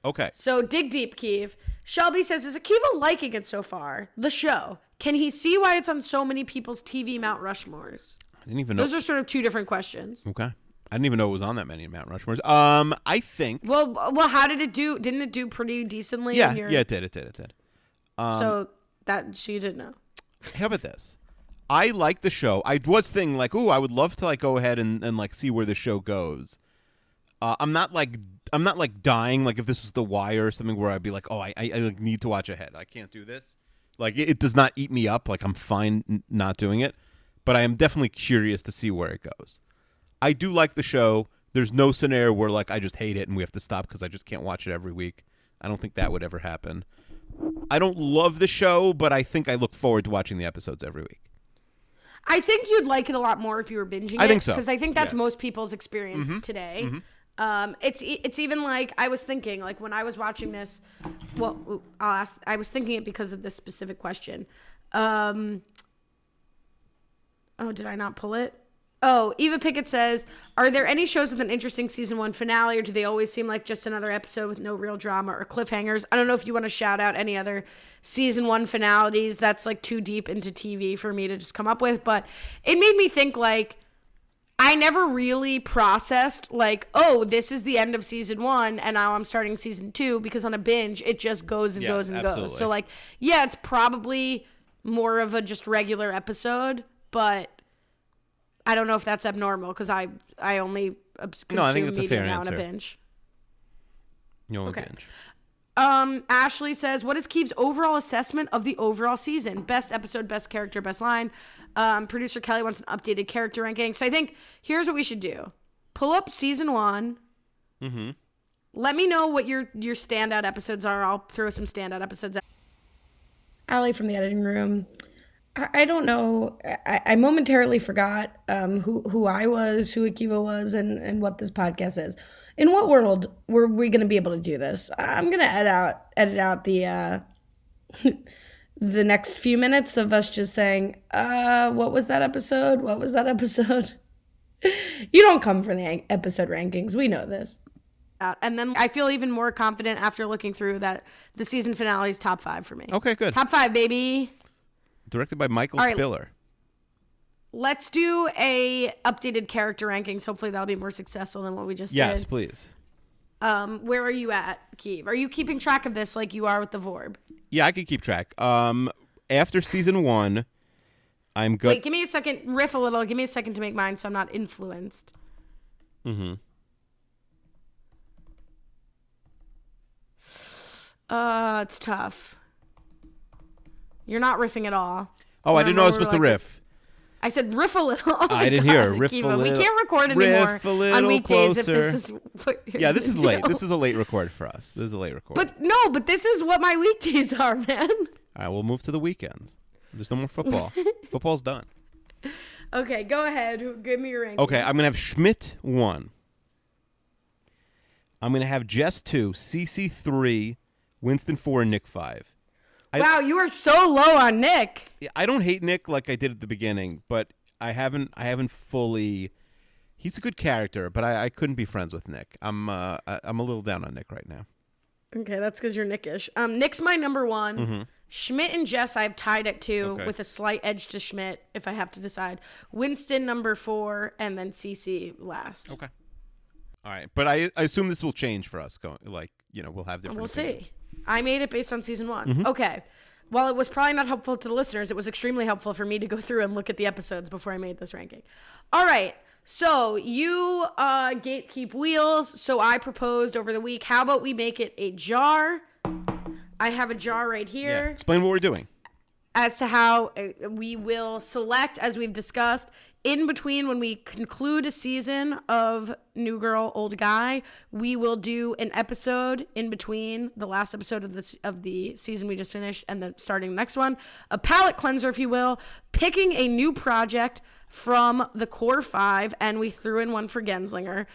Okay. So dig deep, Keeve. Shelby says, "Is Akiva liking it so far? The show? Can he see why it's on so many people's TV Mount Rushmores? I didn't even know. Those are sort of two different questions. okay. I didn't even know it was on that many Mount Rushmores. Um, I think. Well, well, how did it do? Didn't it do pretty decently? Yeah. Yeah. It did. It did. It did. so that she didn't know. How about this? I like the show. I was thinking like, ooh, I would love to like go ahead and, and like see where the show goes. Uh, I'm not like I'm not like dying. Like if this was The Wire or something where I'd be like, oh, I I, I like, need to watch ahead. I can't do this. Like it, it does not eat me up. Like I'm fine n- not doing it, but I am definitely curious to see where it goes. I do like the show. There's no scenario where like I just hate it and we have to stop because I just can't watch it every week. I don't think that would ever happen. I don't love the show, but I think I look forward to watching the episodes every week. I think you'd like it a lot more if you were binging I it. think so. Because I think that's Yeah. Mm-hmm. most people's experience today. Um, it's it's even like I was thinking like when I was watching this. Well, I'll ask. I was thinking it because of this specific question. Um, oh, did I not pull it? Oh, Eva Pickett says, "Are there any shows with an interesting season one finale, or do they always seem like just another episode with no real drama or cliffhangers?" I don't know if you want to shout out any other season one finalities. That's like too deep into TV for me to just come up with, but it made me think like I never really processed like, oh, this is the end of season one, and now I'm starting season two because on a binge it just goes and Yeah, goes and goes. So like, yeah, it's probably more of a just regular episode, but I don't know if that's abnormal because I I only consume No, I think that's a media fair now in a binge. You only Okay. binge. Um, Ashley says, "What is Keeve's overall assessment of the overall season? Best episode, best character, best line." Um, Producer Kelly wants an updated character ranking. So I think here's what we should do: pull up season one. Mm-hmm. Let me know what your your standout episodes are. I'll throw some standout episodes. Out. Allie from the editing room. I, I don't know. I, I momentarily forgot um, who who I was, who Akiva was, and and what this podcast is. In what world were we going to be able to do this? I'm going to edit out edit out the uh, the next few minutes of us just saying, uh, "What was that episode? What was that episode?" you don't come from the episode rankings. We know this. out. And then I feel even more confident after looking through that the season finale is top five for me. Okay, good. Top five, baby. Directed by Michael right. Spiller. Let's do a updated character rankings. Hopefully that'll be more successful than what we just Yes, did. Yes, please. Um, where are you at, Keeve? Are you keeping track of this like you are with the Vorb? Yeah, I could keep track. Um, after season one, I'm good. Wait, give me a second. Riff a little. Give me a second to make mine so I'm not influenced. Mm-hmm. Uh, it's tough. You're not riffing at all. Oh, I didn't know I was Remember, supposed to riff. I said riff a little. Oh I didn't hear. God, Riff a Kiva, We can't record riff anymore a little on weekdays closer. if this is. What you're Yeah, this is gonna late. This is a late record for us. This is a late record. But no, but this is what my weekdays are, man. All right, we'll move to the weekends. There's no more football. Football's done. Okay, go ahead. Give me your rankings. Okay, I'm gonna have Schmidt one. I'm gonna have Jess two, Cece three, Winston four, and Nick five. I- Wow, you are so low on Nick. I don't hate Nick like I did at the beginning, but I haven't I haven't fully. He's a good character, but I, I couldn't be friends with Nick. I'm uh, I- I'm a little down on Nick right now. Okay, that's because you're Nickish. Um, Nick's my number one. Schmidt and Jess I've tied at two Mm-hmm. Okay. with a slight edge to Schmidt if I have to decide. Winston number four, and then Cece last. Okay. All right, but I, I assume this will change for us. Going like you know we'll have different. We'll opinions. see. I made it based on season one. Mm-hmm. Okay. While it was probably not helpful to the listeners, it was extremely helpful for me to go through and look at the episodes before I made this ranking. All right. So you uh, gatekeep wheels. So I proposed over the week. How about we make it a jar? I have a jar right here. Yeah. Explain what we're doing. as to how uh, we will select, as we've discussed, in between when we conclude a season of New Girl, Old Guy, we will do an episode in between the last episode of this of the season we just finished and then starting the next one, a palate cleanser, if you will, picking a new project from the core five, and we threw in one for Genslinger.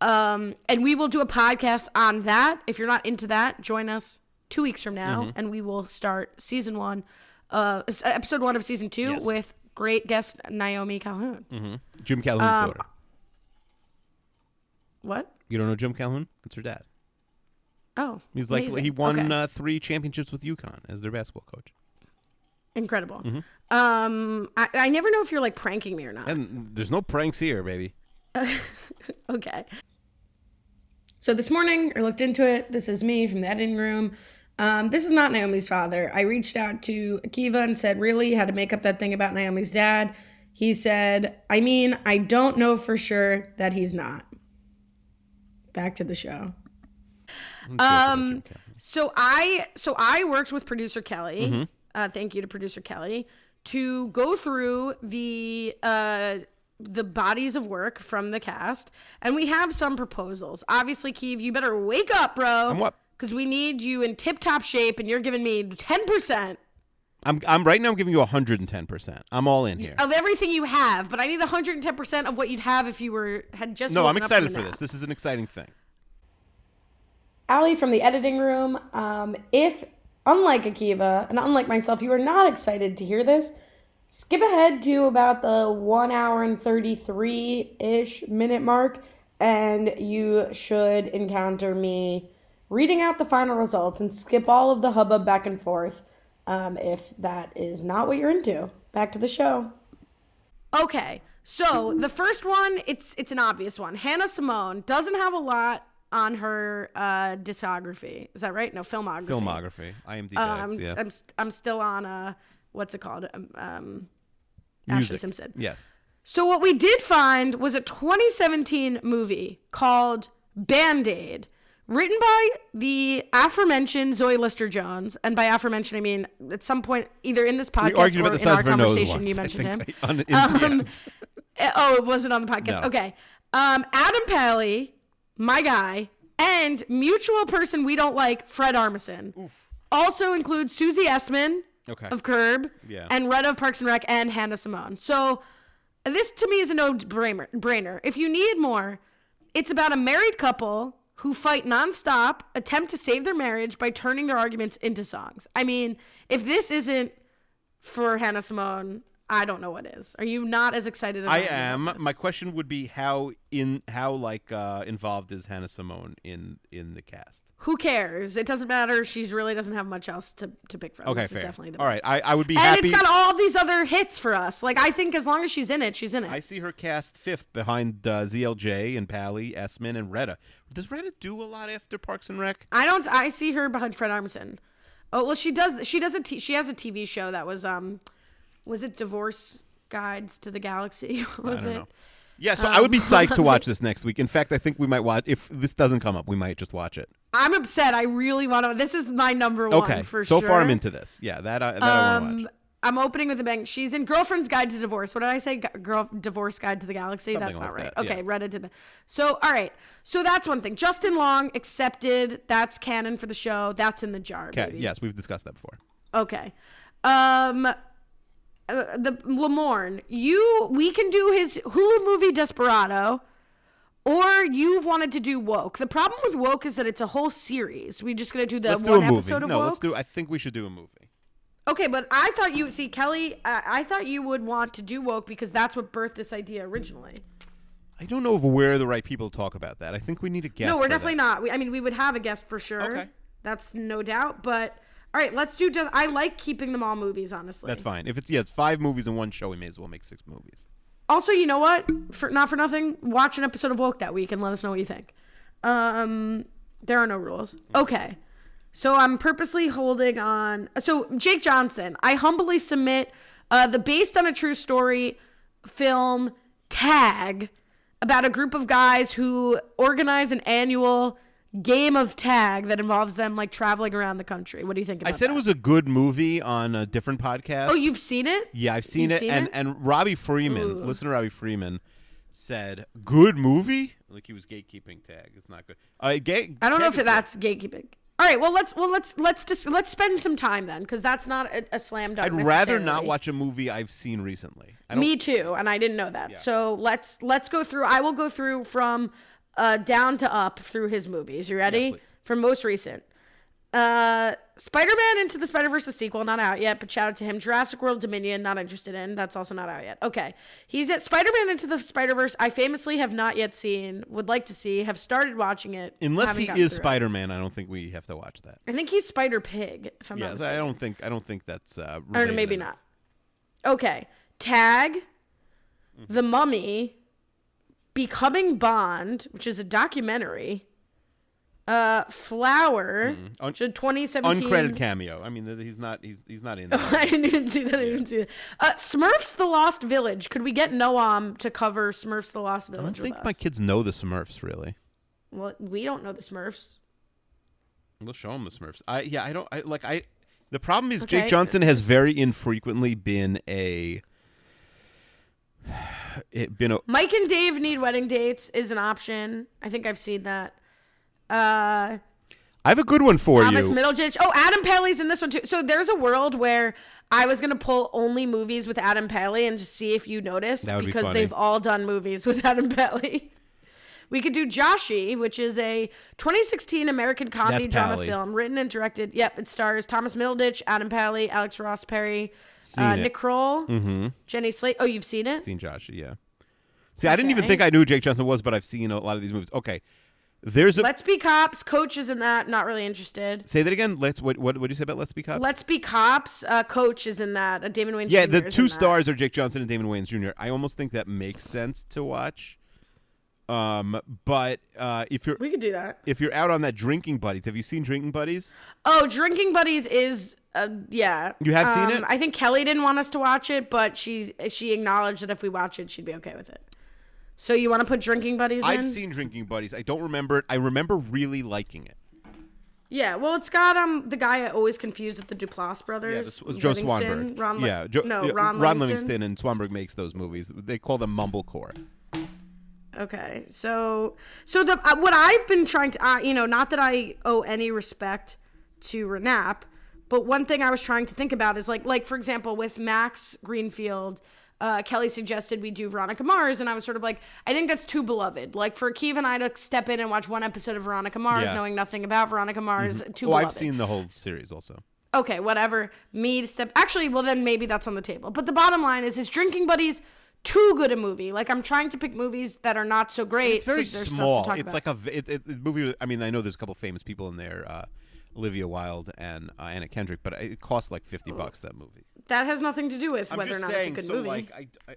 Um, and we will do a podcast on that. If you're not into that, join us two weeks from now, and we will start season one, uh, episode one of season two Yes. with great guest Naomi Calhoun. Jim Calhoun's Um, daughter. What? You don't know Jim Calhoun? That's her dad. Oh, He's like amazing. he won Okay. uh, three championships with UConn as their basketball coach. incredible. Mm-hmm. Um, I, I never know if you're like pranking me or not. And there's no pranks here, baby. Okay. So this morning, I looked into it. This is me from the editing room. Um, this is not Naomi's father. I reached out to Akiva and said, Really? You had to make up that thing about Naomi's dad. He said, I mean, I don't know for sure that he's not. Back to the show. I'm joking about Um, So I so I worked with producer Kelly. Mm-hmm. Uh, thank you to producer Kelly to go through the uh, the bodies of work from the cast, and we have some proposals. Obviously, Keeve, you better wake up, bro. I'm what? Because we need you in tip top shape, and you're giving me ten percent I'm I'm right now. I'm giving you 110. percent I'm all in here. of everything you have, but I need 110 percent of what you'd have if you were had just. No, I'm excited for this. This is an exciting thing. Allie from the editing room. Um, if, unlike Akiva and unlike myself, you are not excited to hear this, skip ahead to about the one hour and 33 ish minute mark, and you should encounter me reading out the final results and skip all of the hubbub back and forth um, if that is not what you're into. Back to the show. Okay, so the first one, it's it's an obvious one. Hannah Simone doesn't have a lot on her uh, discography. Is that right? No, filmography. Filmography. IMDb. Um, yeah. I'm I'm still on uh what's it called? Um, um Ashlee Music. Simpson. Yes. So what we did find was a 2017 movie called Band Aid, written by the aforementioned Zoe Lister Jones, and by aforementioned I mean at some point either in this podcast or in our conversation you mentioned him. on, Um, Uh, Oh, it wasn't on the podcast. No. Okay. Um, Adam Pally, my guy, and mutual person we don't like, Fred Armisen. Also includes Susie Essman Okay. of Curb Yeah. and Retta of Parks and Rec and Hannah Simone. So this to me is a no-brainer. brainer. If you need more, it's about a married couple who fight nonstop, attempt to save their marriage by turning their arguments into songs. I mean, if this isn't for Hannah Simone, I don't know what is. Are you not as excited as I am? My question would be how in how like uh, involved is Hannah Simone in in the cast? Who cares? It doesn't matter. She really doesn't have much else to, to pick from. Okay, this fair. is definitely the All best. right, I, I would be and happy. it's got all these other hits for us. Like I think as long as she's in it, she's in it. I see her cast fifth behind uh, ZLJ and Pally, Essman, and Retta. Does Retta do a lot after Parks and Rec? I don't. I see her behind Fred Armisen. Oh well, she does. She does a. T- she has a TV show that was um, was it Divorce Guides to the Galaxy? Was it? know. Yeah, so I would be Um, psyched to watch this next week. In fact, I think we might watch. If this doesn't come up, we might just watch it. I'm upset. I really want to. This is my number one Okay, for so sure. far I'm into this. Yeah, that I, that I want to Um, watch. I'm opening with a bang. She's in Girlfriend's Guide to Divorce. What did I say? Girl, Divorce Guide to the Galaxy. Something that's not right. that, yeah. Okay, Retta did that. So, all right. So that's one thing. Justin Long accepted. That's canon for the show. That's in the jar. Okay, yes, we've discussed that before. Okay. Um, uh, the Lamorne. You. We can do his Hulu movie Desperado. Or you've wanted to do woke. The problem with woke is that it's a whole series. We're just gonna do the let's one do episode of no, woke. let's do. I think we should do a movie. Okay, but I thought you see Kelly. Uh, I thought you would want to do woke because that's what birthed this idea originally. I don't know if we're the right people to talk about that. I think we need a guest. no, we're definitely that. not. We, I mean, we would have a guest for sure. Okay. That's no doubt. But all right, let's do. Just, I like keeping them all movies. Honestly, That's fine. If it's yeah, it's five movies in one show, we may as well make six movies. Also, you know what? For not for nothing, watch an episode of Woke that week and let us know what you think. Um, there are no rules. Okay. So I'm purposely holding on. So Jake Johnson, I humbly submit uh, the based on a true story film tag about a group of guys who organize an annual game of tag that involves them like traveling around the country. What do you think I said that? it was a good movie on a different podcast. Oh, you've seen it? Yeah, I've seen it, seen and it? and Robbie Freeman, listen to Robbie Freeman, said good movie. Like he was gatekeeping tag. It's not good. Uh, gate, I don't know if that's gatekeeping. All right, well let's well let's let's just let's spend some time then because that's not a, a slam dunk. I'd rather not watch a movie I've seen recently. Me too, and I didn't know that. So let's let's go through. I will go through from uh, down to up through his movies. You ready? please. from most recent. Uh, Spider-Man Into the Spider Verse sequel, not out yet, but shout out to him. Jurassic World Dominion not interested in. That's also not out yet. Okay, he's at Spider-Man Into the Spider-Verse. I famously have not yet seen. Would like to see. Have started watching it. unless he is. Spider Man, I don't think we have to watch that. I think he's Spider Pig. If I'm not Yes, mistaken. I don't think I don't think that's. Uh, Or maybe enough. not. Okay. Tag, Mm-hmm. The Mummy, Becoming Bond, which is a documentary. Uh, Flower, Un- which is 2017. Mm-hmm. Uncredited cameo. I mean, he's not. He's he's not in. There. I didn't even see that. I didn't see that. Uh, Smurfs: The Lost Village. Could we get Noam to cover Smurfs: The Lost Village? I don't think my kids know the Smurfs really. Well, we don't know the Smurfs. We'll show them the Smurfs. I yeah. I don't. I like. I. The problem is Okay. Jake Johnson has very infrequently been a. It been a. Mike and Dave need wedding dates is an option. I think I've seen that. Uh, I have a good one for Thomas you. Thomas Middleditch. Oh, Adam Pally's in this one too. So there's a world where I was gonna pull only movies with Adam Pally and just see if you noticed be because funny. they've all done movies with Adam Pally. We could do Joshy, which is a 2016 American comedy That's drama Pally. film written and directed. Yep, it stars Thomas Middleditch, Adam Pally, Alex Ross Perry, uh. Nick Kroll, Jenny Slate. Oh, you've seen it? Seen Josh, yeah. See, I didn't even think I knew who Jake Johnson was, but I've seen a lot of these movies. Okay, there's a. Let's Be Cops. Coach is in that. Not really interested. say that again. Let's. What? What? What do you say about Let's Be Cops? Let's Be Cops. Uh, Coach is in that. Uh, Damon Wayans. yeah, Jr. the is two in that. stars are Jake Johnson and Damon Wayans Jr. I almost think that makes sense to watch. Um, but uh, if you're We could do that. if you're out on that drinking buddies, have you seen Drinking Buddies? Oh, Drinking Buddies is uh yeah. You have seen Um, it? I think Kelly didn't want us to watch it, but she she acknowledged that if we watch it, she'd be okay with it. So you want to put Drinking Buddies I've in? seen Drinking Buddies. I don't remember it. I remember really liking it. yeah, well, it's got um the guy I always confuse with the Duplass brothers. Yeah, this was Joe Livingston, Swanberg. Ron Li- yeah, Joe, no, yeah, Ron, Ron Livingston. Livingston and Swanberg makes those movies. They call them mumblecore. Okay, so so the uh, what I've been trying to, uh, you know, not that I owe any respect to Renap, but one thing I was trying to think about is like, like for example, with Max Greenfield, uh, Kelly suggested we do Veronica Mars, and I was sort of like, I think that's too beloved. Like for Keith and I to step in and watch one episode of Veronica Mars, Yeah. knowing nothing about Veronica Mars, too Oh, beloved. I've seen the whole series also. okay, whatever. Me to step. Actually, well then maybe that's on the table. But the bottom line is, is Drinking Buddies too good a movie? Like I'm trying to pick movies that are not so great. It's very so there's stuff to small. It's about. like a it, it, movie. I mean, I know there's a couple famous people in there, uh, Olivia Wilde and uh, Anna Kendrick, but it costs like fifty bucks that movie. that has nothing to do with I'm whether or just not saying, it's a good so movie. like I, I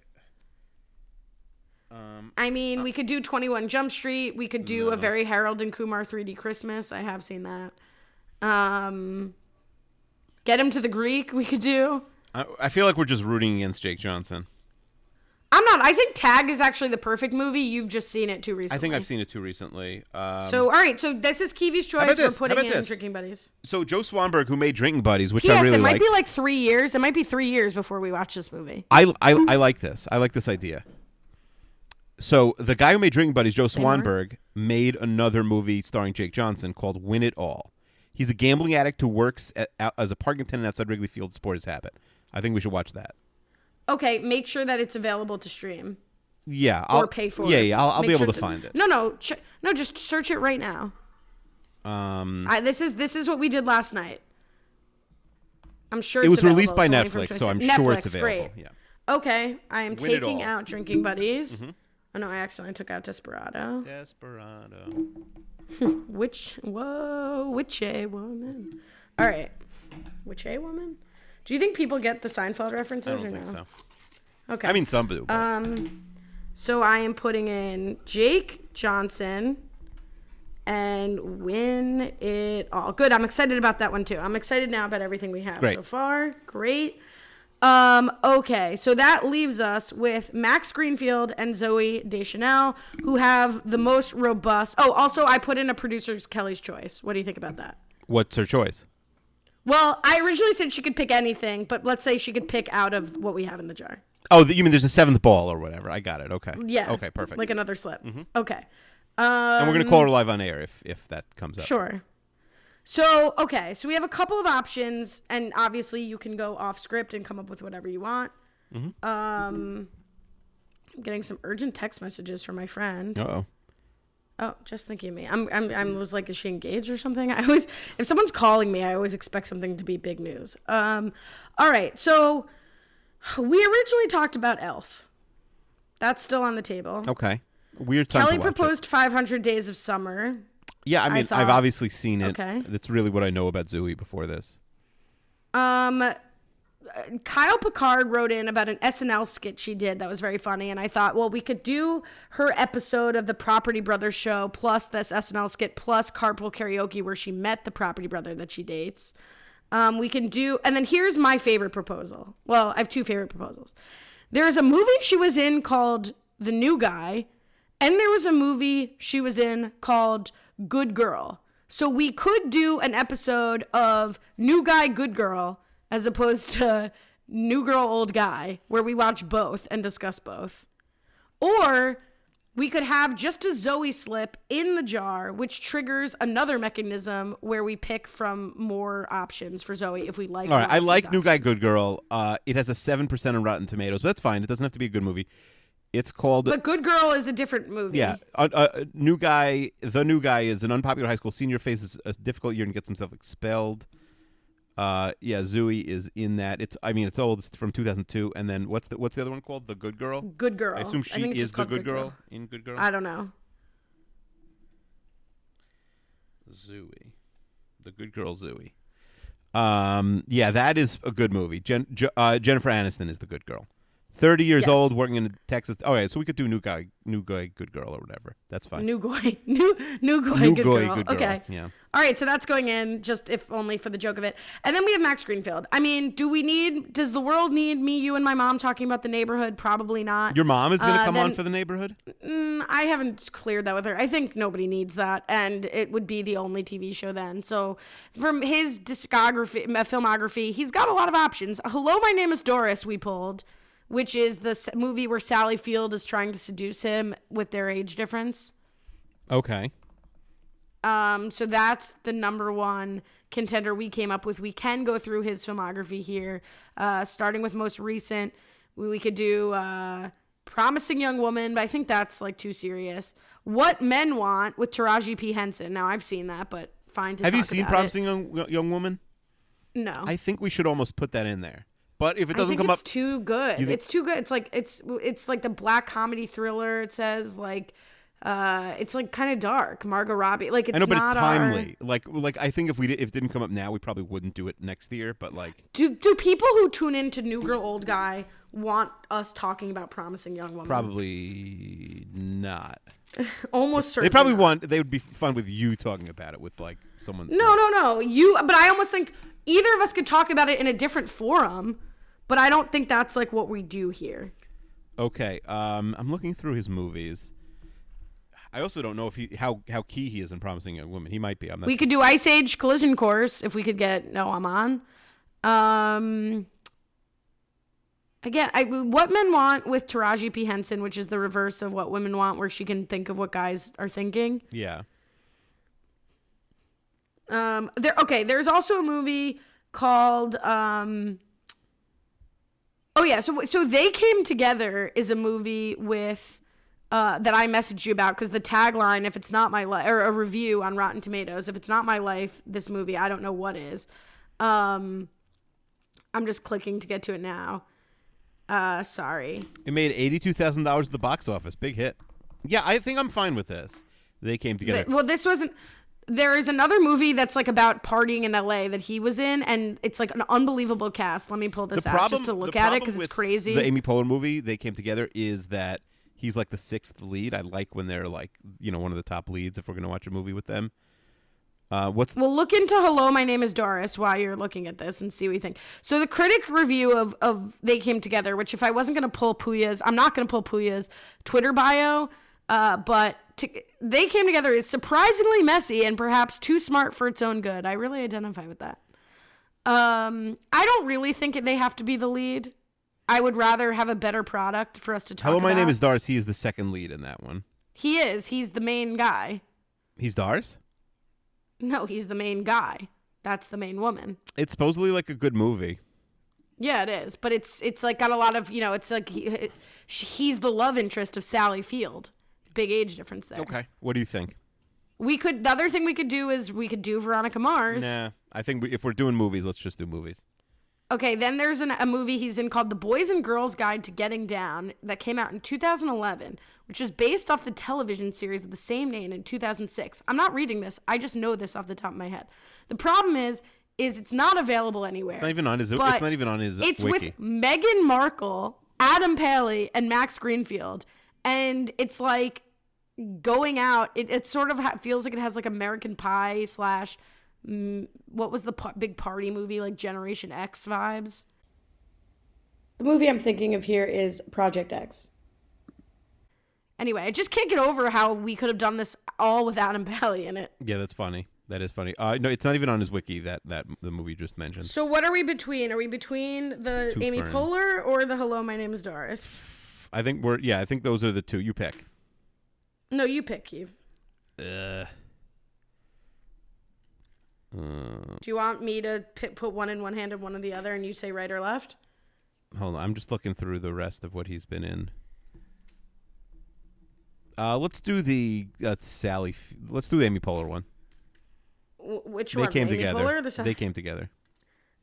um, I mean, we could do 21 Jump Street. We could do a very Harold and Kumar 3D Christmas. I have seen that. Um, Get him to the Greek. We could do. I, I feel like we're just rooting against Jake Johnson. I'm not. I think Tag is actually the perfect movie. You've just seen it too recently. I think I've seen it too recently. Um, So, all right. So this is Kiwi's choice. We're putting in this? Drinking Buddies. so Joe Swanberg, who made Drinking Buddies, which P.S. I really it might liked. be like three years. It might be three years before we watch this movie. I, I, I like this. I like this idea. So the guy who made Drinking Buddies, Joe? Swanberg, made another movie starring Jake Johnson called Win It All. He's a gambling addict who works at, as a parking attendant outside Wrigley Field to support his habit. I think we should watch that. Okay, make sure that it's available to stream Yeah, I'll pay for. Yeah, it. yeah, I'll, I'll Make be able sure to find it. No, no, ch- no. Just search it right now. Um, I, this is this is what we did last night. I'm sure it was released by It's only from Netflix, so I'm Netflix, sure it's available. Great. Yeah. Okay, I am Win taking. Mm-hmm. out Drinking Buddies. Oh no, I accidentally took out Desperado. Desperado. Which whoa, which a woman? All right, which a woman? Do you think people get the Seinfeld references I or don't think no? so. Okay. I mean, some do. but- Um, so I am putting in Jake Johnson and win it all. Good. I'm excited about that one too. I'm excited now about everything we have Great. so far. Great. Um, okay, so that leaves us with Max Greenfield and Zooey Deschanel, who have the most robust. Oh, also, I put in a producer's Kelly's choice. What do you think about that? What's her choice? Well, I originally said she could pick anything, but let's say she could pick out of what we have in the jar. Oh, you mean there's a seventh ball or whatever? I got it. Okay. Yeah. Okay, perfect. Mm-hmm. Like another slip. Okay. Um, and we're gonna call her live on air if if that comes up. Sure. So, okay, so we have a couple of options, and obviously you can go off script and come up with whatever you want. Mm-hmm. Um, I'm getting some urgent text messages from my friend. Oh. Oh, just thinking of me. I'm, I'm, I'm was like, is she engaged or something? I always, if someone's calling me, I always expect something to be big news. Um, all right, so we originally talked about Elf. That's still on the table. Okay. Weird time Kelly to watch it. proposed 500 Days of Summer. Yeah, I mean, thought- I've obviously seen it. Okay. That's really what I know about Zooey before this. Um, Kyle Picard wrote in about an SNL skit she did that was very funny, and I thought, well, we could do her episode of the Property Brothers show plus this SNL skit plus Carpool Karaoke where she met the Property Brother that she dates. Um, we can do, and then here's my favorite proposal. Well, I have two favorite proposals. There's a movie she was in called The New Guy, and there was a movie she was in called Good Girl. So we could do an episode of New Guy, Good Girl, as opposed to New Girl, Old Guy, where we watch both and discuss both. Or we could have just a Zooey slip in the jar, which triggers another mechanism where we pick from more options for Zooey if we like. All right, I like New Guy. Good Girl. Uh, it has a seven percent on Rotten Tomatoes, but that's fine. It doesn't have to be a good movie. It's called But Good Girl is a different movie. yeah. Uh, uh, new guy. The new guy is an unpopular high school senior faces a difficult year and gets himself expelled. Uh, yeah, Zooey is in that. It's I mean it's old. It's from 2002. And then what's the what's the other one called? The Good Girl. Good Girl. I assume she it's is the called good girl, in Good Girl. I don't know. Zooey, the good girl Zooey. Um, yeah, that is a good movie. Jen, uh, Jennifer Aniston is the good girl. Thirty years Yes. old, working in Texas. All right, so we could do new guy, new guy, good girl, or whatever. That's fine. New guy, New New Goy. New good, Goy, girl. good girl. Okay. Yeah. All right, so that's going in just if only for the joke of it. And then we have Max Greenfield. I mean, do we need does the world need me, you and my mom talking about the neighborhood? Probably not. Your mom is going to Uh, come on for the neighborhood. Mm, I haven't cleared that with her. I think nobody needs that, and it would be the only TV show then. So, from his discography, uh, filmography, he's got a lot of options. Hello, my name is Doris. We pulled, which is the movie where Sally Field is trying to seduce him with their age difference. Okay. Um, so that's the number one contender we came up with. We can go through his filmography here, uh, starting with most recent. We, we could do uh, Promising Young Woman, but I think that's like too serious. What Men Want with Taraji P Henson. Now I've seen that, but fine to Have you seen Promising young, young Woman? No, I think we should almost put that in there. But if it doesn't come it's up, too good. Think- it's too good. It's like it's it's like the black comedy thriller. It says like uh it's like kind of dark. Margot Robbie. Like it's I know, but it's our- timely. Like, like I think if we did, if it didn't come up now, we probably wouldn't do it next year. But like, Do do people who tune into New Girl Old Guy want us talking about promising young women? probably not. Almost certainly. They probably not. want. They would be fun with you talking about it with like someone. No, no, no. You. But I almost think either of us could talk about it in a different forum. But I don't think that's like what we do here. Okay. Um, I'm looking through his movies. I also don't know if he how how key he is in promising young woman. He might be. I'm not. We could do Ice Age Collision Course if we could get No, I'm on. Um. Again, I, what men want with Taraji P Henson, which is the reverse of what women want, where she can think of what guys are thinking. yeah. Um, there. Okay, there's also a movie called. Um, oh yeah, so so they came together is a movie with. Uh, that I messaged you about because the tagline, if it's not my life, or a review on Rotten Tomatoes, if it's not my life, this movie, I don't know what is. Um, I'm just clicking to get to it now. Uh, sorry. It made eighty-two thousand dollars at the box office. Big hit. Yeah, I think I'm fine with this. They came together. Th- well, this wasn't. There is another movie that's like about partying in LA that he was in, and it's like an unbelievable cast. Let me pull this the out problem just to look at it because it's crazy. The Amy Poehler movie, they came together, is that he's like the sixth lead. I like when they're like you know one of the top leads. If we're gonna watch a movie with them. Uh, what's Well, look into Hello, My Name is Doris while you're looking at this and see what you think. So, the critic review of, of They Came Together, which if I wasn't going to pull Puya's, I'm not going to pull Puya's Twitter bio, uh, but to, They Came Together is surprisingly messy and perhaps too smart for its own good. I really identify with that. Um, I don't really think they have to be the lead. I would rather have a better product for us to talk Hello, my name is Dars. He is the second lead in that one. He is. He's the main guy. He's Dars. No, he's the main guy. That's the main woman. It's supposedly like a good movie. Yeah, it is, but it's it's like got a lot of you know. It's like he, he's the love interest of Sally Field. Big age difference there. Okay. What do you think? We could the other thing we could do is we could do Veronica Mars. Nah, I think we, if we're doing movies, let's just do movies. Okay, then there's an, a movie he's in called The Boys and Girls Guide to Getting Down that came out in 2011, which is based off the television series of the same name in 2006. I'm not reading this. I just know this off the top of my head. The problem is is it's not available anywhere. It's not even on his. It's not even on his It's wiki. with Meghan Markle, Adam Pally, and Max Greenfield, and it's like going out. It, it sort of ha- feels like it has like American Pie slash mm, what was the pa- big party movie like Generation X vibes. The movie I'm thinking of here is Project X. Anyway, I just can't get over how we could have done this all with Adam Pally in it. yeah, that's funny. That is funny. Uh, no, it's not even on his wiki. That that the movie you just mentioned. So what are we between? Are we between the Two Amy Fern. Poehler or the Hello, my name is Doris? I think we're. Yeah, I think those are the two. You pick. No, you pick, Keith. Uh, uh, Do you want me to put one in one hand and one in the other, and you say right or left? hold on. I'm just looking through the rest of what he's been in. Uh, let's do the uh, Sally. F- let's do the Amy Poehler one. W- which They one? came Amy together. Poehler the Sa- they came together.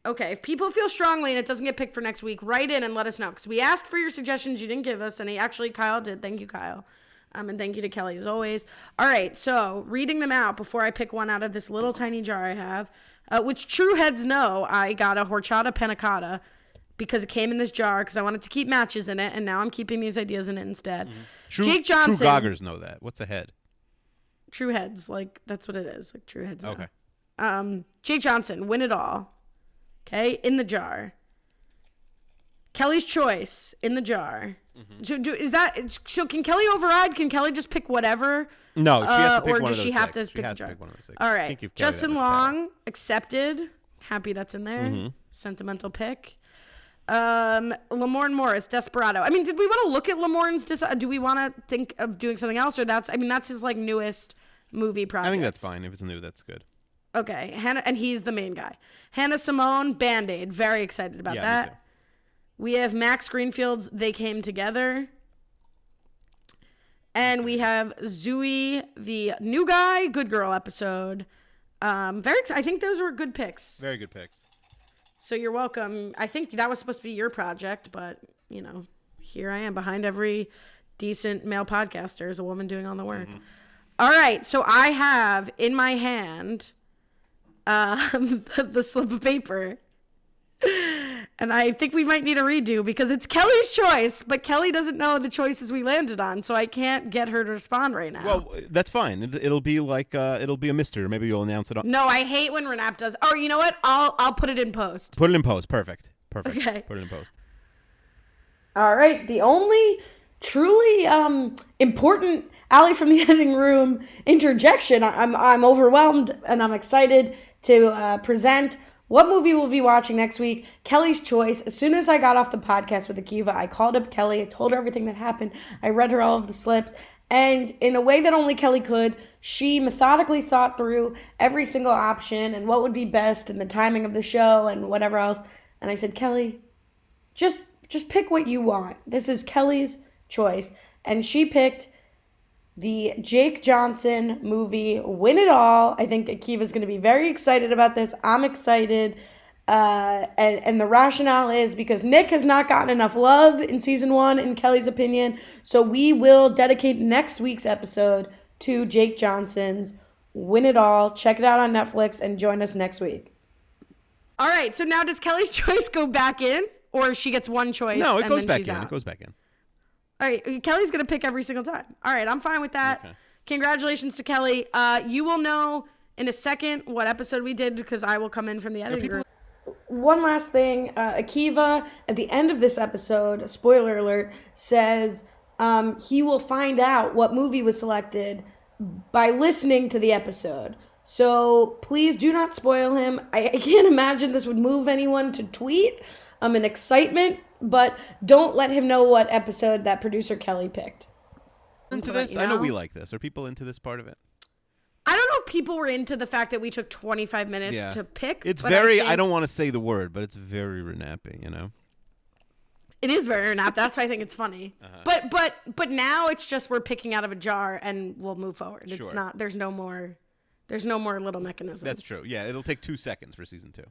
okay, if people feel strongly and it doesn't get picked for next week, write in and let us know because we asked for your suggestions. You didn't give us any. Actually, Kyle did. Thank you, Kyle. Um, and thank you to Kelly as always. All right, so reading them out before I pick one out of this little tiny jar I have, uh, which true heads know, I got a horchata panna cotta because it came in this jar because I wanted to keep matches in it, and now I'm keeping these ideas in it instead. True, Jake Johnson. True Goggers know that. What's ahead? True heads, like that's what it is. Like true heads. know. Okay. Um, Jake Johnson, win it all. Okay, in the jar. Kelly's choice in the jar. Mm-hmm. So, do, is that so? Can Kelly override? Can Kelly just pick whatever? No, she has Uh, to pick or one does of she those have six. to She pick has the jar? to pick one of the six. All right, Justin. Long accepted. Happy that's in there. Mm-hmm. Sentimental pick. Um, Lamorne Morris, Desperado. I mean, did we want to look at Lamorne's? Dis- do we want to think of doing something else, or that's? I mean, that's his like newest movie project. I think that's fine. If it's new, that's good. Okay, Hannah, and he's the main guy. Hannah Simone, Band Aid. Very excited about Yeah, that. We have Max Greenfield's They Came Together. And we have Zooey, the new guy, Good Girl episode. Um, very. I think those were good picks. Very good picks. So you're welcome. I think that was supposed to be your project, but you know, here I am behind every decent male podcaster is a woman doing all the work. All right, so I have in my hand um, the, the slip of paper. And I think we might need a redo because it's Kelly's choice, but Kelly doesn't know the choices we landed on, so I can't get her to respond right now. Well, that's fine. It, it'll be like uh, it'll be a mystery. Maybe you'll announce it. On- no, I hate when Renap does. Oh, you know what? I'll I'll put it in post. Put it in post. Perfect. Perfect. Okay. Put it in post. All right, the only truly um, important Allie from the editing room interjection. I- I'm I'm overwhelmed and I'm excited to uh, present what movie we'll be watching next week. Kelly's choice. As soon as I got off the podcast with Akiva, I called up Kelly. I told her everything that happened. I read her all of the slips. And in a way that only Kelly could, she methodically thought through every single option and what would be best and the timing of the show and whatever else. And I said, Kelly, just just pick what you want. This is Kelly's choice, and she picked the Jake Johnson movie Win It All. I think Akiva's going to be very excited about this. I'm excited. Uh, and, and the rationale is because Nick has not gotten enough love in season one, in Kelly's opinion. So we will dedicate next week's episode to Jake Johnson's Win It All. Check it out on Netflix and join us next week. All right. So now does Kelly's choice go back in, or she gets one choice? No, it and goes then back in. out? It goes back in. All right, Kelly's gonna pick every single time. All right, I'm fine with that. Okay. Congratulations to Kelly. Uh, you will know in a second what episode we did because I will come in from the editing people- room. One last thing, uh, Akiva at the end of this episode, spoiler alert, says um, he will find out what movie was selected by listening to the episode. So please do not spoil him. I, I can't imagine this would move anyone to tweet um, an excitement, but don't let him know what episode that producer Kelly picked. Into this, you I know know. we like this. Are people into this part of it? I don't know if people were into the fact that we took 25 minutes Yeah. to pick. It's very. I, think don't want to say the word, but it's very renapping. You know. It is very nap. That's why I think it's funny. Uh-huh. But but but now it's just we're picking out of a jar and we'll move forward. It's not. There's no more. There's no more little mechanisms. That's true. Yeah, it'll take two seconds for season two.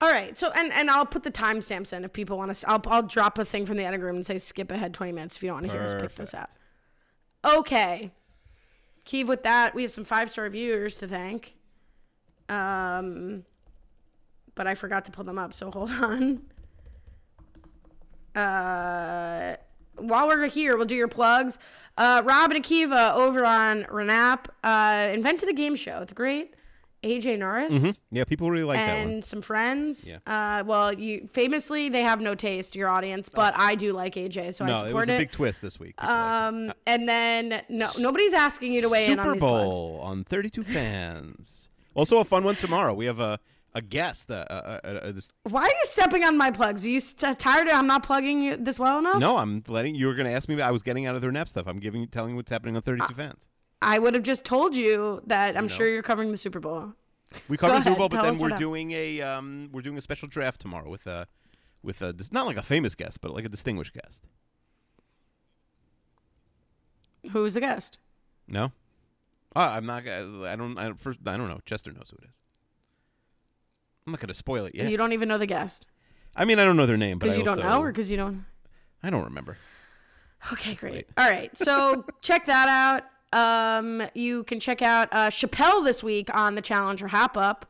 All right. So and and I'll put the timestamps in if people want to. I'll I'll drop a thing from the editing room and say skip ahead 20 minutes if you don't want to hear us pick this out. Okay. Keeve, with that, we have some five star viewers to thank. Um, but I forgot to pull them up, so hold on. Uh, while we're here, we'll do your plugs. Uh, Rob and Akiva over on Renap uh, invented a game show the great AJ Norris Yeah, people really like that one. and some friends. Yeah. Uh, well, you famously they have no taste, your audience, but I do like AJ, so I Oh. No, support it was it. a big twist this week. People liked it. um, and then no, nobody's asking you to weigh in on Super these. Bowl on 32 fans. Also, a fun one tomorrow. We have a a guest. Uh, uh, uh, uh, this, Why are you stepping on my plugs? Are you st- tired? Of, I'm not plugging you this well enough. no, I'm letting you were going to ask me. I was getting out of their nap stuff. I'm giving, telling you what's happening on 32 fans. I would have just told you that. I'm No. sure you're covering the Super Bowl. We covered the Super Bowl, but then we're doing a um, we're doing a special draft tomorrow with a with a not like a famous guest, but like a distinguished guest. Who's the guest? No, uh, I'm not. I don't. I don't, first, I don't know. Chester knows who it is. I'm not going to spoil it yet. You don't even know the guest I mean, I don't know their name, but because you don't know, or because you don't. I don't remember. Okay, great. All right, so check that out. Um, you can check out uh, Chappelle this week on the Challenger Hop Up.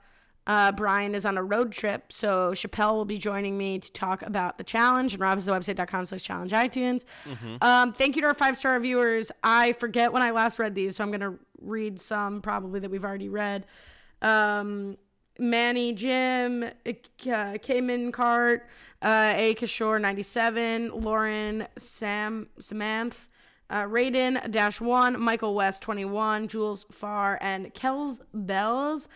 Uh, Brian is on a road trip, so Chappelle will be joining me to talk about the challenge and robhasawebsite.com slash challenge iTunes. Um, thank you to our five star reviewers. I forget when I last read these, so I'm going to read some probably that we've already read. Um, Manny Jim, uh, Cayman Cart, uh, A. Kishore 97, Lauren Sam Samanth, uh, Raiden Dash 1, Michael West 21, Jules Farr, and Kells Bells.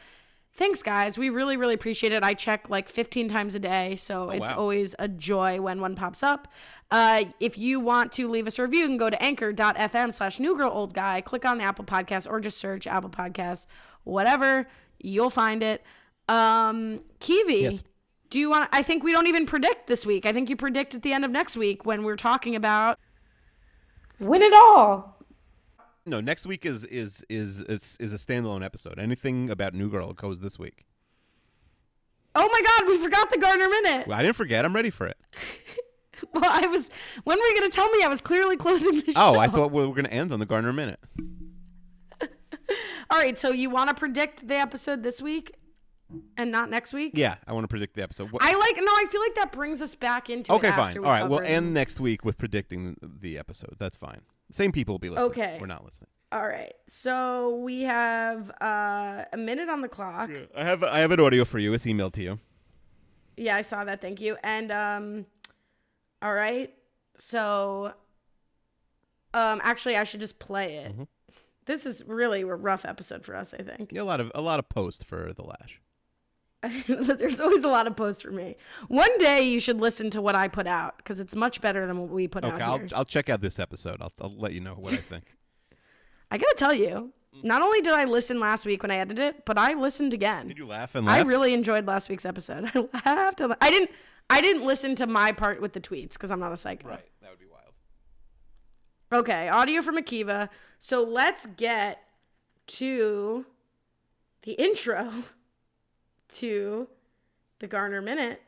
Thanks, guys. We really, really appreciate it. I check like 15 times a day, so it's wow. always a joy when one pops up. Uh, if you want to leave us a review, you can go to anchor.fm slash new girl old guy, click on the Apple Podcast, or just search Apple Podcasts, whatever. You'll find it. Um, Kiwi, Yes. do you want? I think we don't even predict this week. I think you predict at the end of next week when we're talking about win it all. No, next week is is is is, is a standalone episode. Anything about New Girl goes this week. Oh my God, we forgot the Garner minute. Well, I didn't forget. I'm ready for it. Well, I was. When were you going to tell me? I was clearly closing the show. Oh, I thought we were going to end on the Garner minute. All right, so you want to predict the episode this week, and not next week? Yeah, I want to predict the episode. What- I like. No, I feel like that brings us back into. okay, fine. All right, we'll end next week with predicting the, episode. That's fine. Same people will be listening. Okay. We're not listening. All right, so we have uh, a minute on the clock. I have I have an audio for you. It's emailed to you. Yeah, I saw that. Thank you. And um, all right, so um, actually, I should just play it. Mm-hmm. This is really a rough episode for us. I think. Yeah, a lot of a lot of post for the lash. There's always a lot of posts for me. One day you should listen to what I put out because it's much better than what we put Okay, out I'll. I'll check out this episode. I'll I'll let you know what I think. I gotta tell you, not only did I listen last week when I edited it, but I listened again. Did you laugh and laugh? I really enjoyed last week's episode. I laughed. and- I didn't. I didn't listen to my part with the tweets because I'm not a psycho. right, that would be wild. Okay, audio from Akiva. So let's get to the intro to the Garner Minute.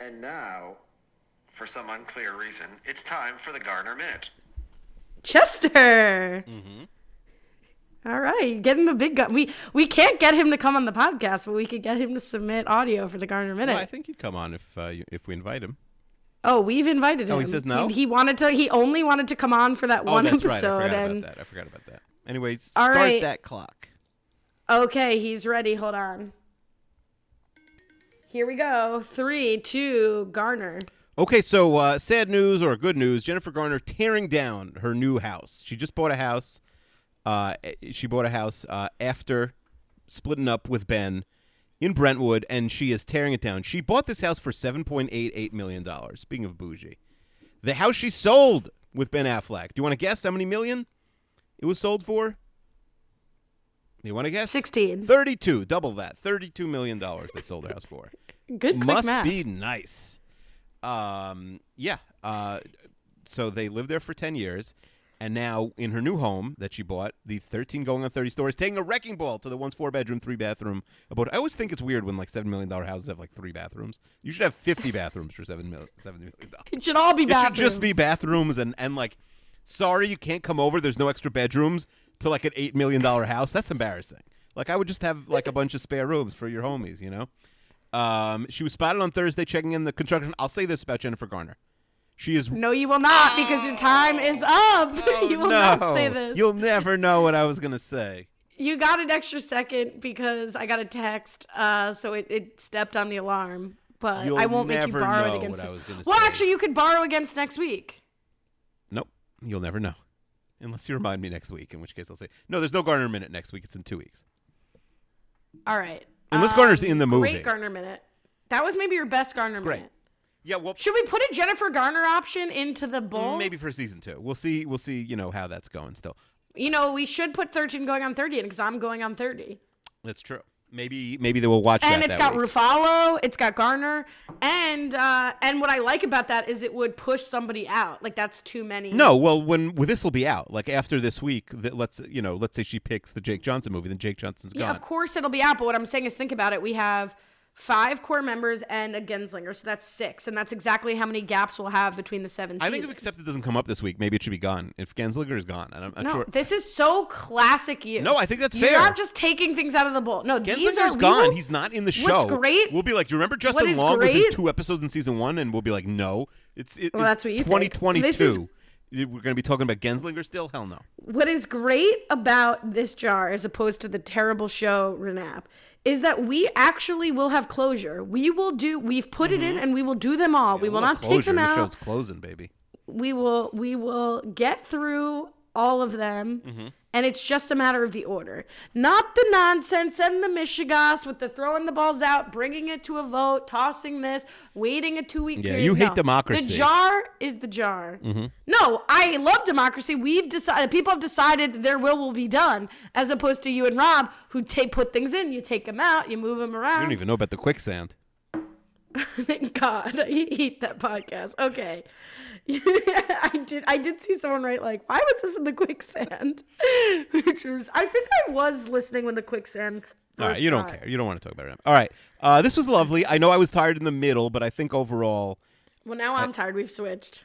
And now, for some unclear reason, it's time for the Garner Minute. Chester. Mhm. All right, getting the big gun. We we can't get him to come on the podcast, but we could get him to submit audio for the Garner Minute. Well, I think he'd come on if uh, you, if we invite him. oh, we've invited him. Oh, he says no? He, he wanted to. He only wanted to come on for that Oh, one that's right. I forgot and about that. I forgot about that. Anyway, All start right. that clock. Okay, he's ready. Hold on. Here we go. Three, two, Garner. Okay, so uh, sad news or good news: Jennifer Garner tearing down her new house. She just bought a house. Uh, she bought a house uh, after splitting up with Ben in Brentwood, and she is tearing it down. She bought this house for seven point eight eight million dollars. Speaking of bougie, the house she sold with Ben Affleck. Do you want to guess how many million it was sold for? You want to guess? 16. Thirty-two. Double that. Thirty-two million dollars they sold the house for Good quick must math. be nice. Um, yeah. Uh, so they lived there for ten years, and now in her new home that she bought, the thirteen going on thirty stories, taking a wrecking ball to the once four bedroom, three bathroom. About I always think it's weird when like seven million dollar houses have like three bathrooms. You should have fifty bathrooms for seven million. dollars. It should all be It bathrooms. should just be bathrooms and and like, sorry you can't come over. There's no extra bedrooms to like an eight million dollar house. That's embarrassing. Like I would just have like a bunch of spare rooms for your homies. You know. Um, she was spotted on Thursday checking in the construction. I'll say this about Jennifer Garner. She is No, you will not because your time is up. you will Oh, no. not say this. You'll never know what I was gonna say. You got an extra second because I got a text, uh, so it, it stepped on the alarm. But You'll I won't make you borrow know it against what I was gonna Well, say. actually, you could borrow against next week. Nope, you'll never know, unless you remind me next week. In which case, I'll say no. There's no Garner minute next week. It's in two weeks. All right. Unless Garner's um, in the movie. Great Garner minute. That was maybe your best Garner Great. minute. Yeah, well, Should we put a Jennifer Garner option into the bowl? Mm, maybe for season two. We'll see. We'll see. You know how that's going. Still, You know, we should put 13 going on 30 in because I'm going on 30. that's true. Maybe maybe they will watch it. And that. it's that got week. Ruffalo, it's got Garner, and uh, and what I like about that is it would push somebody out. Like that's too many. No, well, when well, this will be out, like after this week, that let's you know, let's say she picks the Jake Johnson movie, then Jake Johnson's gone. Yeah, of course it'll be out. But what I'm saying is, think about it. We have five core members and a Genslinger, so that's six, and that's exactly how many gaps we'll have between the seven. I think if. Accepted doesn't come up this week, maybe it should be gone. If Genslinger is gone, and I'm not No, sure. this is so classic you. No, I think that's fair. You're not just taking things out of the bowl. No, these are gone. will- He's not in the show. What's great- We'll be like, do you remember Justin Long was in two episodes in season one? And we'll be like, no, it's it, Well, it's that's what you 2022. This is- We're going to be talking about Genslinger still? Hell no. What is great about this jar, as opposed to the terrible show Renap, is that we actually will have closure. We will do. We've put it in, and we will do them all. we will not take closure. them The out. show's closing, baby. we will we will get through all of them Mm-hmm. And it's just a matter of the order not the nonsense and the mishegas with the throwing the balls out bringing it to a vote tossing this waiting a two-week Yeah, period you hate No. democracy. Mm-hmm. the jar is the jar no i love democracy we've decided people have decided their will will be done as opposed to you and rob who take put things in you take them out you move them You around don't even know about the quicksand. Thank God I hate that podcast. Okay. I did I did see someone write like, why was this in the quicksand? Which is I think I was listening when the quicksand All right, you don't got- care. You don't want to talk about it. All right. Uh, this was lovely. I know I was tired in the middle, but I think overall Well now I'm tired, we've switched.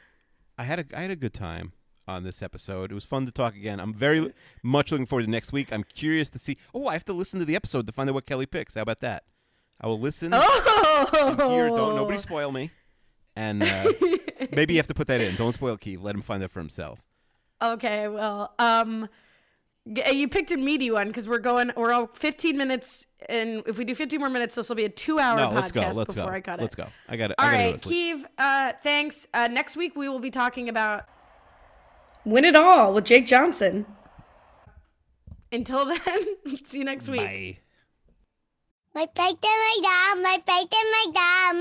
I had a I had a good time on this episode. It was fun to talk again. I'm very much looking forward to next week. I'm curious to see. Oh, I have to listen to the episode to find out what Kelly picks. How about that? I will listen Oh and hear. Don't nobody spoil me. And uh, maybe you have to put that in. Don't spoil Keith. Let him find that for himself. Okay, well, um, you picked a meaty one because we're going. We're all 15 minutes, and if we do 15 more minutes, this will be a two-hour No, podcast let's go. Let's before go. I cut it. Let's go. I got it. All I right, go to. Keeve. Uh, thanks. Uh, next week we will be talking about win it all with Jake Johnson. Until then, see you next week. Bye. My bike and my dad, my bike and my dad,